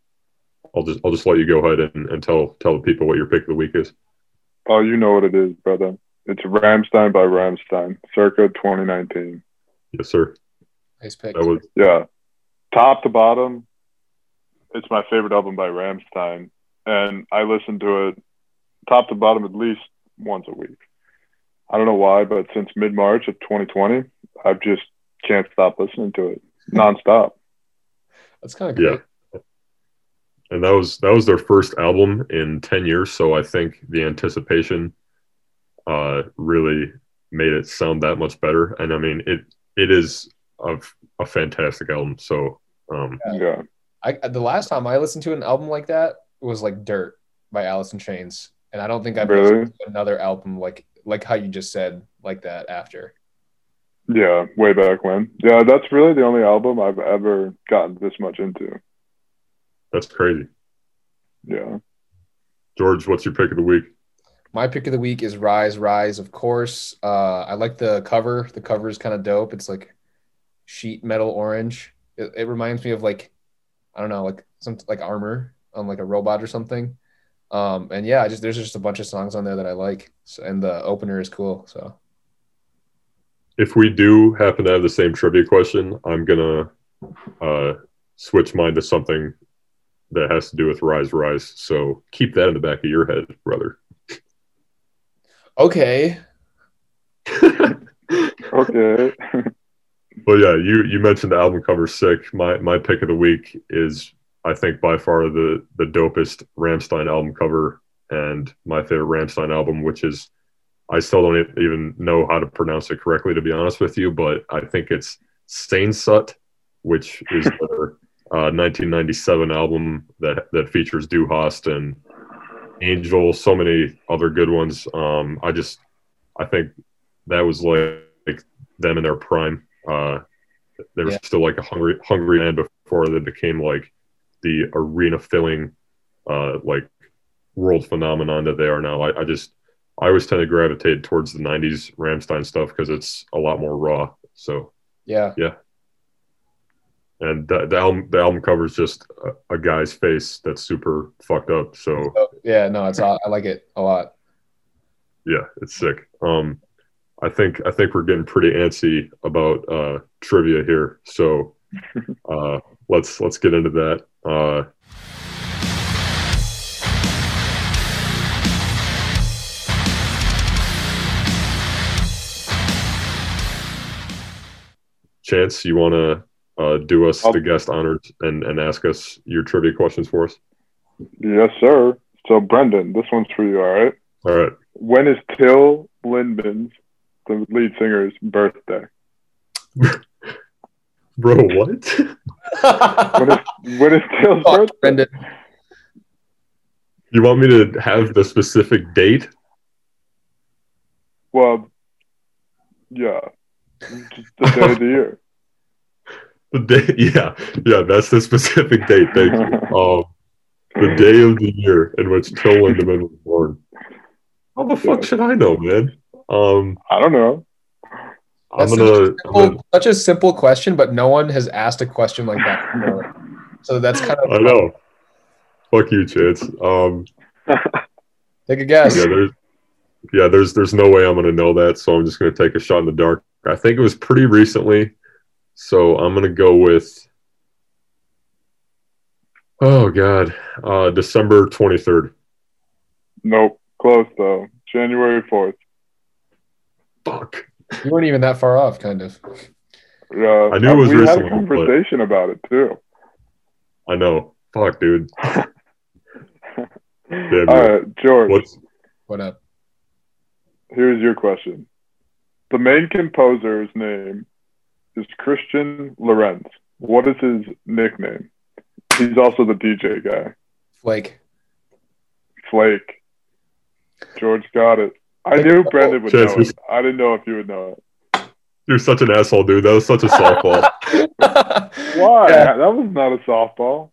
I'll just I'll just let you go ahead and, and tell tell the people what your pick of the week is. Oh, you know what it is, brother. It's Rammstein by Rammstein, circa 2019. Yes, sir. Nice pick. That was Yeah. Top to bottom, it's my favorite album by Rammstein. And I listen to it top to bottom at least once a week. I don't know why, but since mid March of 2020, I've just can't stop listening to it nonstop. That's kind of yeah. And that was that was their first album in ten years, so I think the anticipation uh, really made it sound that much better. And I mean, it it is a, a fantastic album. So um, Yeah. I the last time I listened to an album like that was like Dirt by Alice in Chains, and I don't think I've Really? listened to another album like like how you just said like that after. Yeah, way back when. Yeah, that's really the only album I've ever gotten this much into. that's crazy. Yeah. George, what's your pick of the week? My pick of the week is Reise, Reise, of course. Uh, I like the cover. The cover is kind of dope. It's like sheet metal orange. It, it reminds me of like, I don't know, like some like armor on like a robot or something. Um, and yeah, I just there's just a bunch of songs on there that I like, so, and the opener is cool. So If we do happen to have the same trivia question, I'm gonna uh, switch mine to something that has to do with Reise, Reise. So keep that in the back of your head, brother. Okay, Okay. But yeah, you you mentioned the album cover sick. My my pick of the week is I think by far the the dopest Rammstein album cover and my favorite Rammstein album, which is I still don't e-, even know how to pronounce it correctly to be honest with you, but I think it's Steinsut, which is their uh, 1997 album that that features Du Hast and Engel, so many other good ones. Um, I just I think that was like, like them in their prime. Uh, they were Yeah. still like a hungry hungry man before they became like the arena filling uh, like world phenomenon that they are now. I, I just I always tend to gravitate towards the '90s Rammstein stuff because it's a lot more raw. So Yeah. yeah, and the, the album the album cover is just a, a guy's face that's super fucked up. So So, yeah, no, it's I like it a lot. yeah, it's sick. Um, I think I think we're getting pretty antsy about uh, trivia here. So uh, let's let's get into that. Uh, Chance, you want to uh, do us I'll- the guest honors and, and ask us your trivia questions for us? yes, sir. So, Brendan, this one's for you, all right? All right. When is Till Lindemann's, the lead singer's, birthday? Bro, what? When is, when is Till's Fuck, birthday? Brendan. you want me to have the specific date? Well, yeah. Just the day of the year. The day, yeah, yeah, that's the specific date. Thank you. Um, the day of the year in which Till Lindemann was born. How the fuck should I know, man? Um, I don't know. I'm gonna, such, a I'm gonna. such a simple question, but no one has asked a question like that before. So that's kind of I know. Fuck you, Chance. Um, take a guess. yeah, there's, yeah, there's, there's no way I'm gonna know that, so I'm just gonna take a shot in the dark. I think it was pretty recently, so I'm gonna go with. Oh God, uh, December 23rd. Nope. Close, though. January 4th. Fuck. You weren't even that far off, kind of. Yeah. I knew it was we had a recently, but- conversation about it, too. I know. Fuck, dude. All dude. right, George. What's What up? Here's your question. The main composer's name is Christian Lorenz. What is his nickname? He's also the DJ guy. Flake. Flake. George got it. I knew Brendan would know Chance, it. I didn't know if you would know it. You're such an asshole, dude. That was such a softball. Why? Yeah. That was not a softball.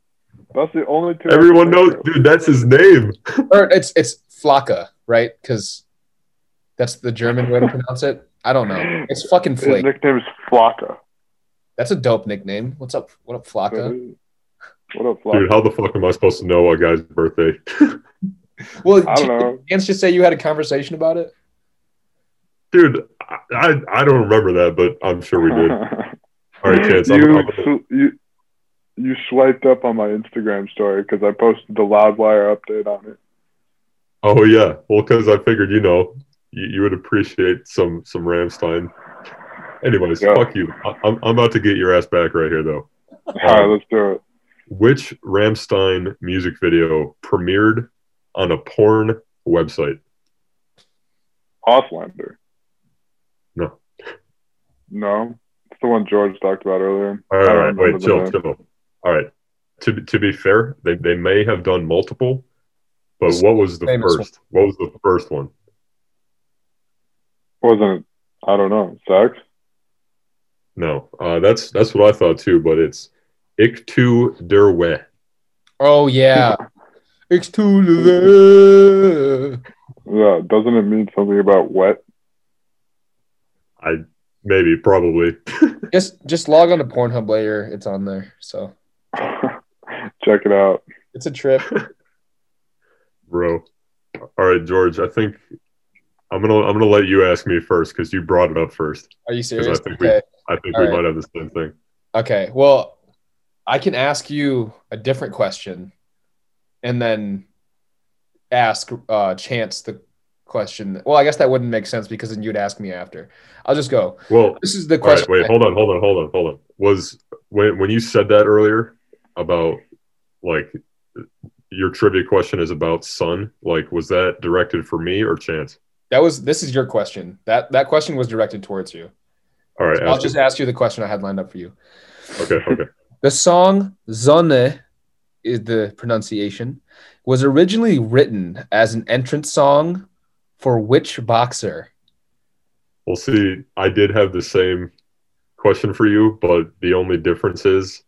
That's the only two. Everyone knows, think dude. That's his name. or it's it's Flocka, right? Because That's the German way to pronounce it. I don't know. It's fucking Flake. nickname is That's. His nickname is Flocka. That's a dope nickname. What's up? What up, Flocka? What up, Flocka? Dude, how the fuck am I supposed to know a guy's birthday? Well, I don't know. Chance just say you had a conversation about it. Dude, I, I I don't remember that, but I'm sure we did. All right, Chance. I'm, you, I'm, you you swiped up on my Instagram story because I posted the Loudwire update on it. oh yeah, well, because I figured you know you, you would appreciate some some Rammstein. Anyways, Yeah. fuck you. I, I'm I'm about to get your ass back right here though. All right, let's do it. Which Rammstein music video premiered on a porn website? Ausländer. No. No, it's the one George talked about earlier. All I don't right, remember wait, chill, name. chill. All right. To be- to be fair, they they may have done multiple, but what was the Famous first? What was the first one? Wasn't? I don't know. Sex. No, uh, that's that's what I thought too. But it's Ich tu dir weh. Oh yeah. It's too late. Yeah, doesn't it mean something about wet? I maybe probably. Just just log on to Pornhub later. It's on there. So Check it out. it's a trip. Bro. All right, George. I think I'm gonna I'm gonna let you ask me first because you brought it up first. Are you serious? I think we- I think All we right. might have the same thing. Okay. Well, I can ask you a different question and then ask uh Chance the question. Well, I guess that wouldn't make sense because then you'd ask me after. I'll just go. Well, This is the all right. question. Wait, hold on, hold on, hold on, hold on. Was when when you said that earlier about like your trivia question is about Sun? Like, was that directed for me or Chance? That was this is your question. That that question was directed towards you. All right. I'll just ask you the question I had lined up for you. Okay. Okay. The song Sonne is the pronunciation was originally written as an entrance song for which boxer? Well, see, I did have the same question for you, but the only difference is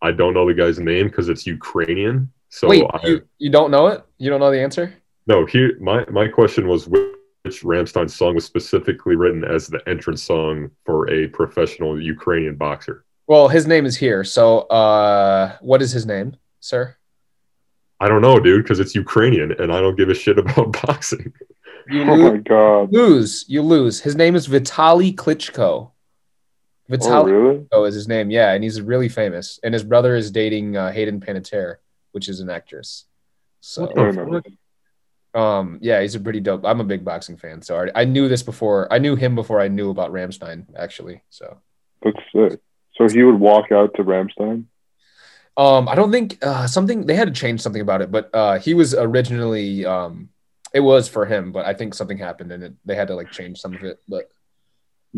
I don't know the guy's name because it's Ukrainian. So Wait, I you, you don't know it? You don't know the answer? no. Here, my my question was which Rammstein song was specifically written as the entrance song for a professional Ukrainian boxer. Well, his name is here. So, uh, what is his name, sir? I don't know, dude, because it's Ukrainian, and I don't give a shit about boxing. You Oh lose. my god. lose. You lose. His name is Vitaly Klitschko. Oh really? Klitschko is his name. Yeah, and he's really famous. And his brother is dating uh, Hayden Panettiere, which is an actress. So, Um, yeah, he's a pretty dope. I'm a big boxing fan, so I, I knew this before. I knew him before I knew about Rammstein, actually. So, That's sick. So he would walk out to Rammstein. um, I don't think uh, something they had to change something about it, but uh, he was originally um, it was for him, but I think something happened and it, they had to like change some of it. But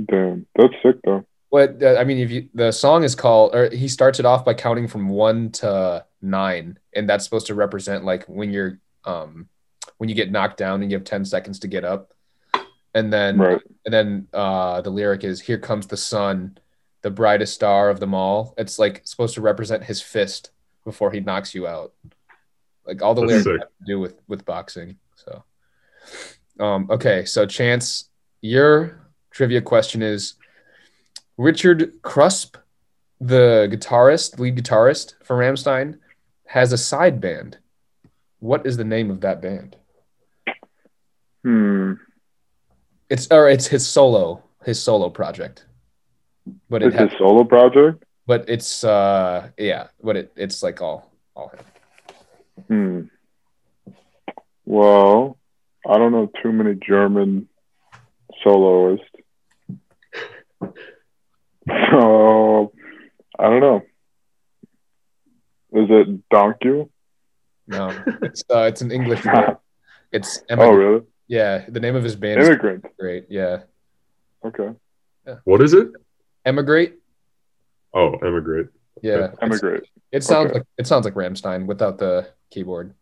Damn, that's sick though. what uh, I mean, if you the song is called, or he starts it off by counting from one to nine, and that's supposed to represent like when you're um when you get knocked down and you have ten seconds to get up, and then Right. and then uh, the lyric is "Here comes the sun, the brightest star of them all." It's like supposed to represent his fist before he knocks you out. Like all the That's lyrics sick. have to do with with boxing. So, um, okay, so Chance, your trivia question is: Richard Kruspe, the guitarist, lead guitarist for Rammstein, has a side band. What is the name of that band? Hmm. It's or it's his solo his solo project. But it It's his solo project. but it's uh yeah, but it it's like all all him. Hmm. Well, I don't know too many German soloists. So I don't know. Is it Donkey? No, it's uh it's an English. It's Oh, really? Yeah. The name of his band is Immigrant. great. Yeah, Okay. What is it? Emigrate. Oh, emigrate. Yeah, Emigrate. It sounds Okay. like it sounds like Rammstein without the keyboard.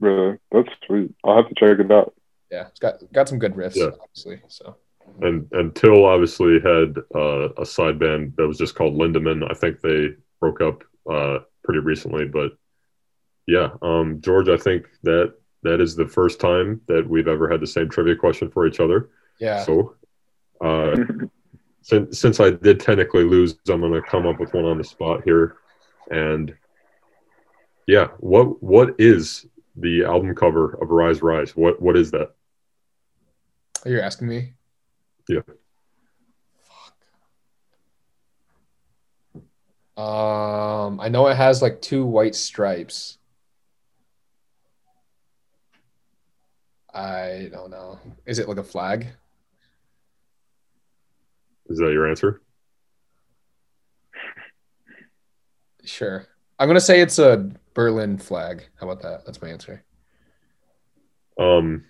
Really? That's sweet. I'll have to check it out. Yeah, it's got got some good riffs, Yeah. obviously. So And and Till obviously had uh, a side band that was just called Lindemann. I think they broke up uh, pretty recently, but yeah, um, George, I think that that is the first time that we've ever had the same trivia question for each other. Yeah. So, uh, since since I did technically lose, I'm gonna come up with one on the spot here, and yeah, what what is the album cover of Reise Reise? What what is that? Are You're asking me? Yeah. Fuck. Um, I know it has like two white stripes. I don't know. Is it like a flag? Is that your answer? Sure. I'm gonna say it's a Berlin flag. How about that? That's my answer. Um,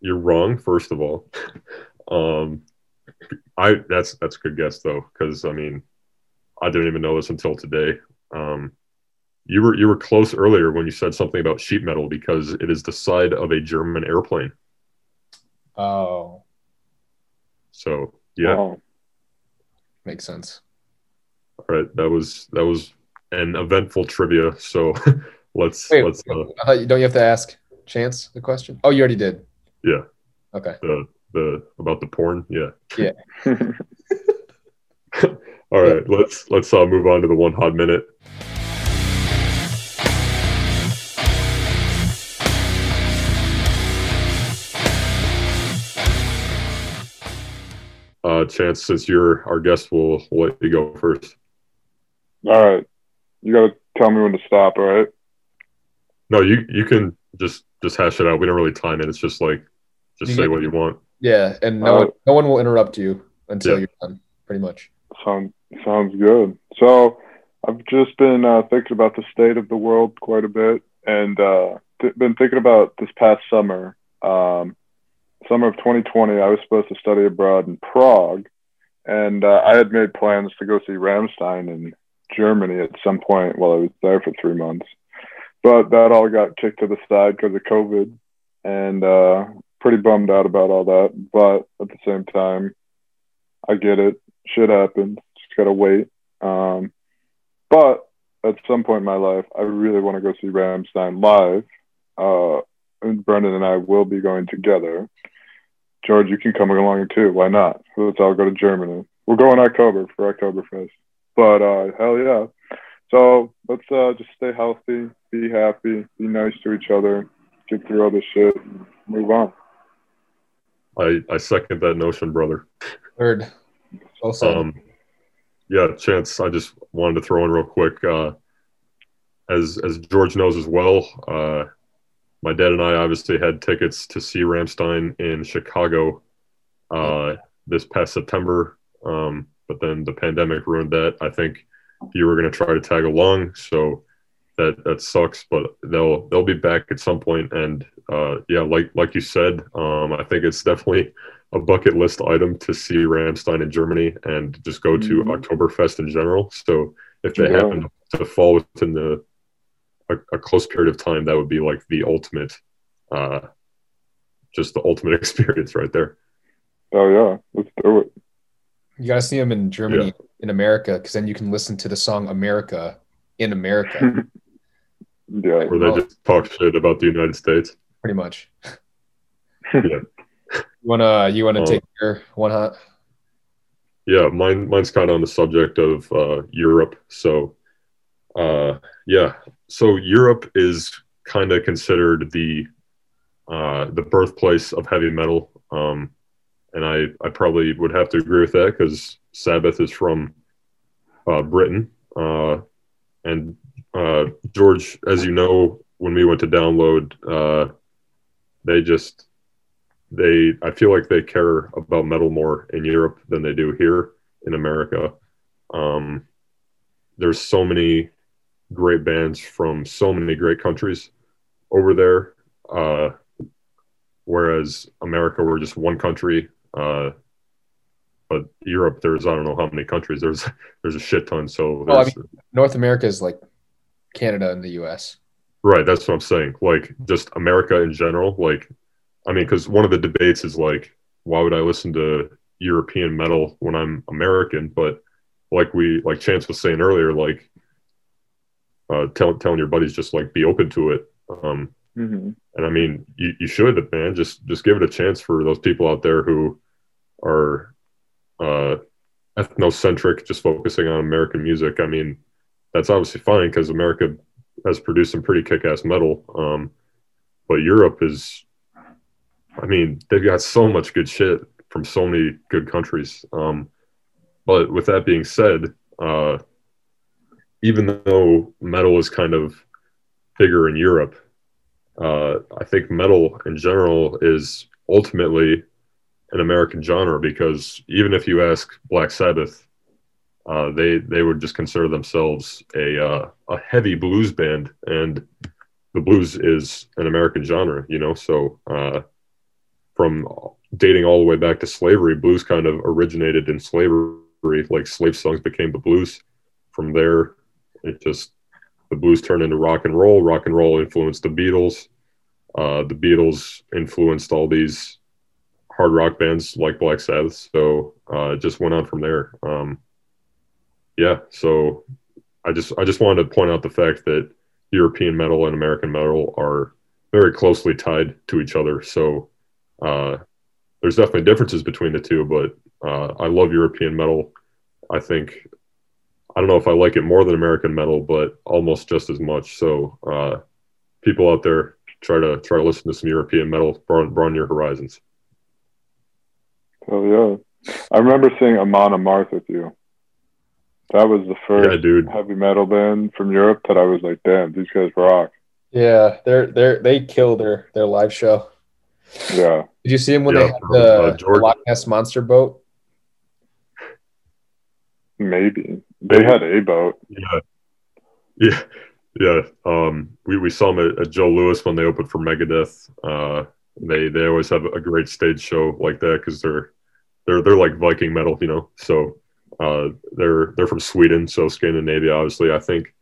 you're wrong. First of all, um, I that's that's a good guess though, because I mean, I didn't even know this until today. Um, you were you were close earlier when you said something about sheet metal because it is the side of a German airplane. Oh, So yeah, Wow. makes sense. all right. That was that was an eventful trivia. So let's Wait, let's uh, you don't you have to ask Chance the question? Oh, you already did. yeah Okay. the the about the porn yeah. Yeah. All right, let's let's uh, move on to the one hot minute. Chance, since you're our guest, we'll, we'll let you go first. All right. You got to tell me when to stop, all right? No, you you can just just hash it out. We don't really time it. It's just like just You say get- what you want. Yeah, and no Uh, one, no one will interrupt you until Yeah. you're done. Pretty much. Sounds sounds good. So I've just been uh, thinking about the state of the world quite a bit and uh, th- been thinking about this past summer. Um, summer of 2020, I was supposed to study abroad in Prague. And uh, I had made plans to go see Rammstein in Germany at some point while I was there for three months. But that all got kicked to the side because of COVID. And uh, pretty bummed out about all that. But at the same time, I get it. Shit happens. Just gotta wait. Um, but at some point in my life, I really want to go see Rammstein live. Uh, Brendan and I will be going together. George, you can come along too. Why not? Let's all go to Germany. We'll go in October for Oktoberfest. But uh, hell yeah. So let's uh, just stay healthy, be happy, be nice to each other, get through all this shit, and move on. I I second that notion, brother. Third. Well said. Um, yeah, Chance, I just wanted to throw in real quick. Uh, as as George knows as well, uh, my dad and I obviously had tickets to see Rammstein in Chicago uh, this past September, um, but then the pandemic ruined that. I think you were going to try to tag along, so that that sucks. But they'll they'll be back at some point, and uh, yeah, like like you said, um, I think it's definitely a bucket list item to see Rammstein in Germany and just go to Mhm. Oktoberfest in general. So if they Yeah. happen to fall within the a, a close period of time, that would be like the ultimate, uh, just the ultimate experience right there. Oh yeah, let's do it. you gotta see them in Germany, in Amerika, because then you can listen to the song "America" in America, Yeah. Where they Well- just talk shit about the United States. pretty much. Yeah. You wanna you wanna Uh, take your one hot? Yeah, mine mine's kind of on the subject of uh, Europe. So, uh, yeah, so Europe is kind of considered the uh, the birthplace of heavy metal, um, and I I probably would have to agree with that because Sabbath is from uh, Britain, uh, and uh, George, as you know, when we went to download, uh, they just they I feel like they care about metal more in Europe than they do here in America. Um, there's so many great bands from so many great countries over there. Uh, whereas America, we're just one country. Uh, but Europe, there's I don't know how many countries. There's there's a shit ton. So Well, I there's, North America is like Canada and the U.S. Right, that's what I'm saying. Like just America in general. Like, I mean, because one of the debates is like, why would I listen to European metal when I'm American? But like we, like Chance was saying earlier, like, uh, tell, telling your buddies just like be open to it. Um, hmm and I mean, you, you should, man. Just just give it a chance for those people out there who are uh, ethnocentric, just focusing on American music. I mean, that's obviously fine because America has produced some pretty kick-ass metal. Um, but Europe is, I mean, they've got so much good shit from so many good countries. Um, but with that being said, uh, even though metal is kind of bigger in Europe, uh, I think metal in general is ultimately an American genre because even if you ask Black Sabbath, uh, they they would just consider themselves a uh, a heavy blues band, and the blues is an American genre, you know. So uh, from dating all the way back to slavery, blues kind of originated in slavery. Like slave songs became the blues. From there, it just the blues turned into rock and roll. Rock and roll influenced the Beatles. Uh, the Beatles influenced all these hard rock bands like Black Sabbath. So uh, it just went on from there. Um, yeah, so I just I just wanted to point out the fact that European metal and American metal are very closely tied to each other. So uh, there's definitely differences between the two, but uh, I love European metal. I think I don't know if I like it more than American metal, but almost just as much. So uh, people out there try to try to listen to some European metal, broaden, broaden your horizons. Oh yeah, I remember seeing Amon Amarth with you. That was the first Yeah, dude. heavy metal band from Europe that I was like, damn, these guys rock. Yeah, they're they're they killed their their live show. Yeah. Did you see them when Yeah, they had the, uh, the George- Loch Ness monster boat? Maybe. They had a boat. Yeah, yeah, yeah. Um, we we saw them at, at Joe Louis when they opened for Megadeth. Uh, they they always have a great stage show like that because they're they're they're like Viking metal, you know. So uh, they're they're from Sweden, so Scandinavia. Obviously, I think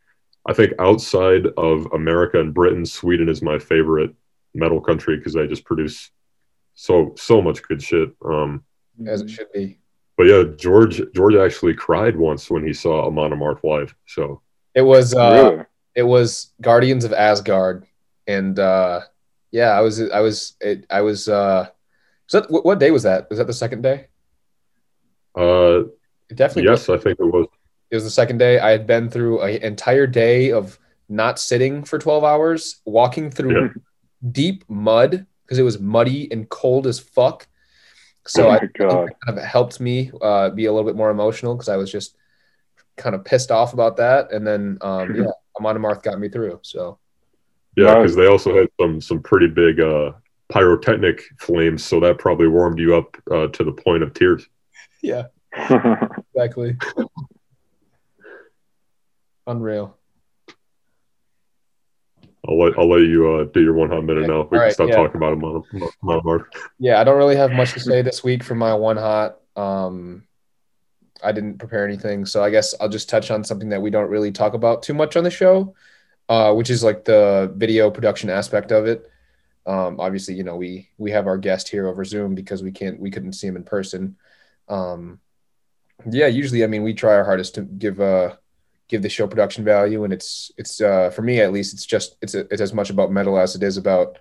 I think outside of America and Britain, Sweden is my favorite metal country because they just produce so so much good shit. Um, As it should be. But yeah, George George actually cried once when he saw Amon Amarth live. So It was uh, really? it was Guardians of Asgaard, and uh, yeah, I was I was it, I was uh, was that what, what day was that? Was that the second day? uh, It definitely yes, I think it was. It was the second day. I had been through an entire day of not sitting for 12 hours, walking through Yeah. deep mud because it was muddy and cold as fuck. So oh I god. kind of helped me uh, be a little bit more emotional because I was just kind of pissed off about that. And then, um, yeah, Amon Amarth got me through. So Yeah, Nice. because they also had some some pretty big uh, pyrotechnic flames, so that probably warmed you up uh, to the point of tears. yeah, exactly. Unreal. I'll let I'll let you uh, do your one hot minute now. We All can right, stop yeah. talking about it, Mon- Mon-. Yeah, I don't really have much to say this week for my one hot. Um, I didn't prepare anything, so I guess I'll just touch on something that we don't really talk about too much on the show, uh, which is like the video production aspect of it. Um, obviously, you know we we have our guest here over Zoom because we can't we couldn't see him in person. Um, yeah, usually, I mean, we try our hardest to give uh give the show production value, and it's it's uh, for me at least, it's just it's a, it's as much about metal as it is about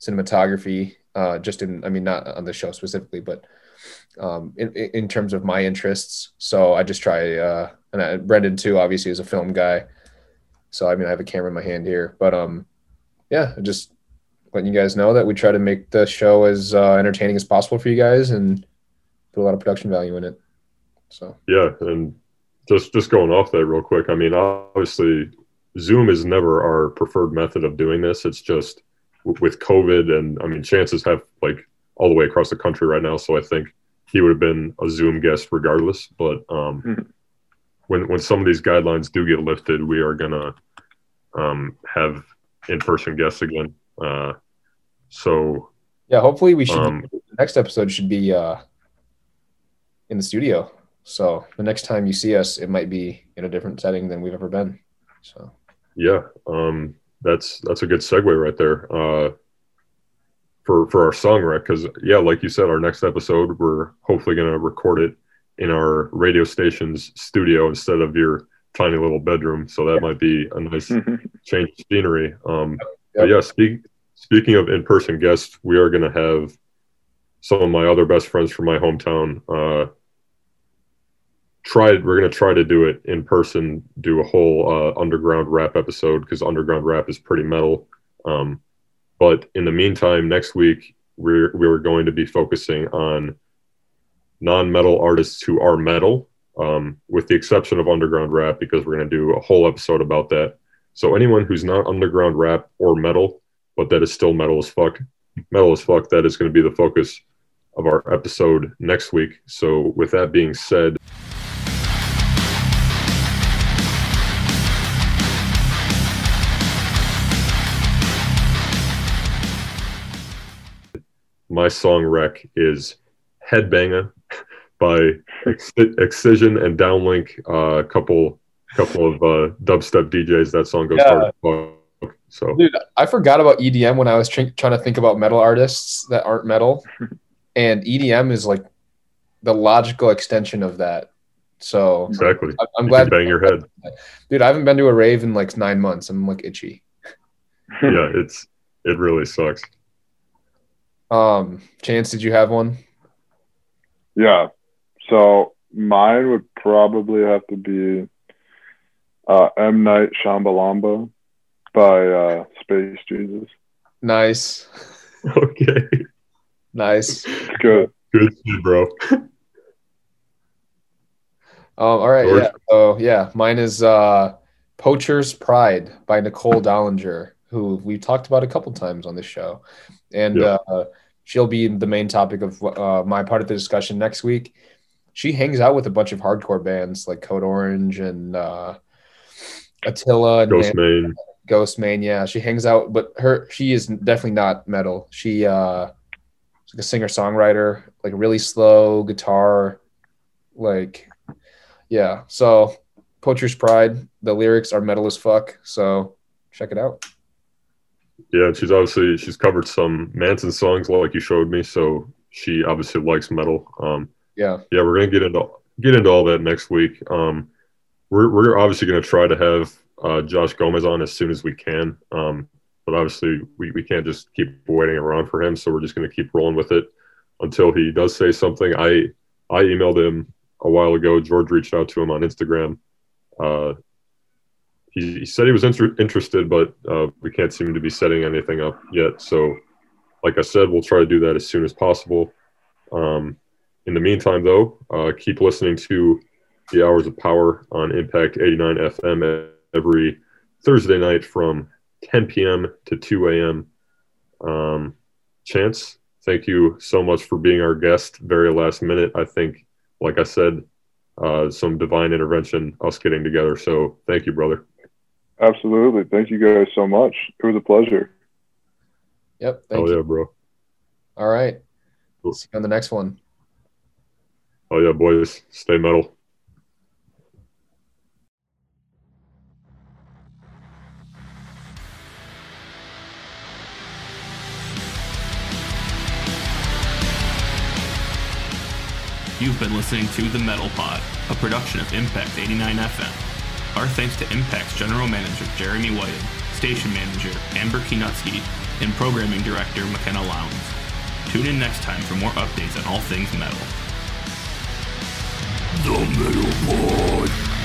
cinematography uh, just in i mean not on the show specifically but um, in, in terms of my interests. So i just try uh, and I, brendan too obviously is a film guy. So i mean i have a camera in my hand here but um yeah just letting you guys know that we try to make the show as uh, entertaining as possible for you guys and put a lot of production value in it. So. Yeah, and just just going off that real quick. I mean, obviously, Zoom is never our preferred method of doing this. It's just with COVID, and I mean, chances have like all the way across the country right now. So I think he would have been a Zoom guest regardless. But um, Mhm. when when some of these guidelines do get lifted, we are gonna um, have in person guests again. Uh, so yeah hopefully we should um, the next episode should be uh in the studio so the next time you see us it might be in a different setting than we've ever been so Yeah, um, that's that's a good segue right there uh, for for our song rec. Because yeah, like you said, our next episode we're hopefully going to record it in our radio station's studio instead of your tiny little bedroom. So that might be a nice change of scenery. Um, but Yep. yeah, speak speaking of in-person guests, we are going to have some of my other best friends from my hometown. Uh, try we're going to try to do it in person, do a whole uh, underground rap episode because underground rap is pretty metal. Um, but in the meantime, next week we're we're going to be focusing on non-metal artists who are metal, um, with the exception of underground rap, because we're going to do a whole episode about that. So anyone who's not underground rap or metal, but that is still metal as fuck, metal as fuck, that is going to be the focus of our episode next week. So with that being said. My song rec is Headbanger by Excision and Downlink, a uh, couple couple of uh, dubstep DJs. That song goes yeah. hard. So, dude, I forgot about EDM when I was tr- trying to think about metal artists that aren't metal, and EDM is like the logical extension of that. So exactly, I- am glad. bang your head, dude. I haven't been to a rave in like nine months. I'm like itchy. yeah, it's it really sucks. Um, Chance, did you have one? Yeah. So mine would probably have to be uh, M Night Shyamalan by uh, Space Jesus. Nice. Okay. Nice. Good. Good, to be, bro. Um, all right, George. yeah. So yeah, mine is uh, Poacher's Pride by Nicole Dollanganger, who we've talked about a couple times on this show, and yeah. uh, she'll be the main topic of uh, my part of the discussion next week. She hangs out with a bunch of hardcore bands like Code Orange and uh, Attila and Ghostemane. Ghostemane, yeah. She hangs out, but her she is definitely not metal. She uh like a singer songwriter, like really slow guitar, like yeah. So Poacher's Pride, the lyrics are metal as fuck. So check it out. Yeah, she's obviously she's covered some Manson songs like you showed me, so she obviously likes metal. Um, yeah, yeah, we're gonna get into get into all that next week. Um, we're we're obviously gonna try to have uh, Josh Gomez on as soon as we can. Um, but obviously, we, we can't just keep waiting around for him. So we're just going to keep rolling with it until he does say something. I I emailed him a while ago. George reached out to him on Instagram. Uh, he, he said he was inter- interested, but uh, we can't seem to be setting anything up yet. So, like I said, we'll try to do that as soon as possible. Um, in the meantime, though, uh, keep listening to the Hours of Power on Impact 89 FM every Thursday night from 10 p.m. to 2 a.m. Um, Chance, thank you so much for being our guest. Very last minute, I think, like I said, uh, some divine intervention, us getting together. So thank you, brother. Absolutely. Thank you guys so much. It was a pleasure. Yep. Thank oh, you. yeah, bro. All right. Cool. See you on the next one. Oh, yeah, boys. Stay metal. You've been listening to The Metal Pod, a production of Impact 89 FM. Our thanks to Impact's General Manager Jeremy Whiting, Station Manager Amber Kinutsky, and Programming Director McKenna Lowndes. Tune in next time for more updates on all things metal. The Metal Pod.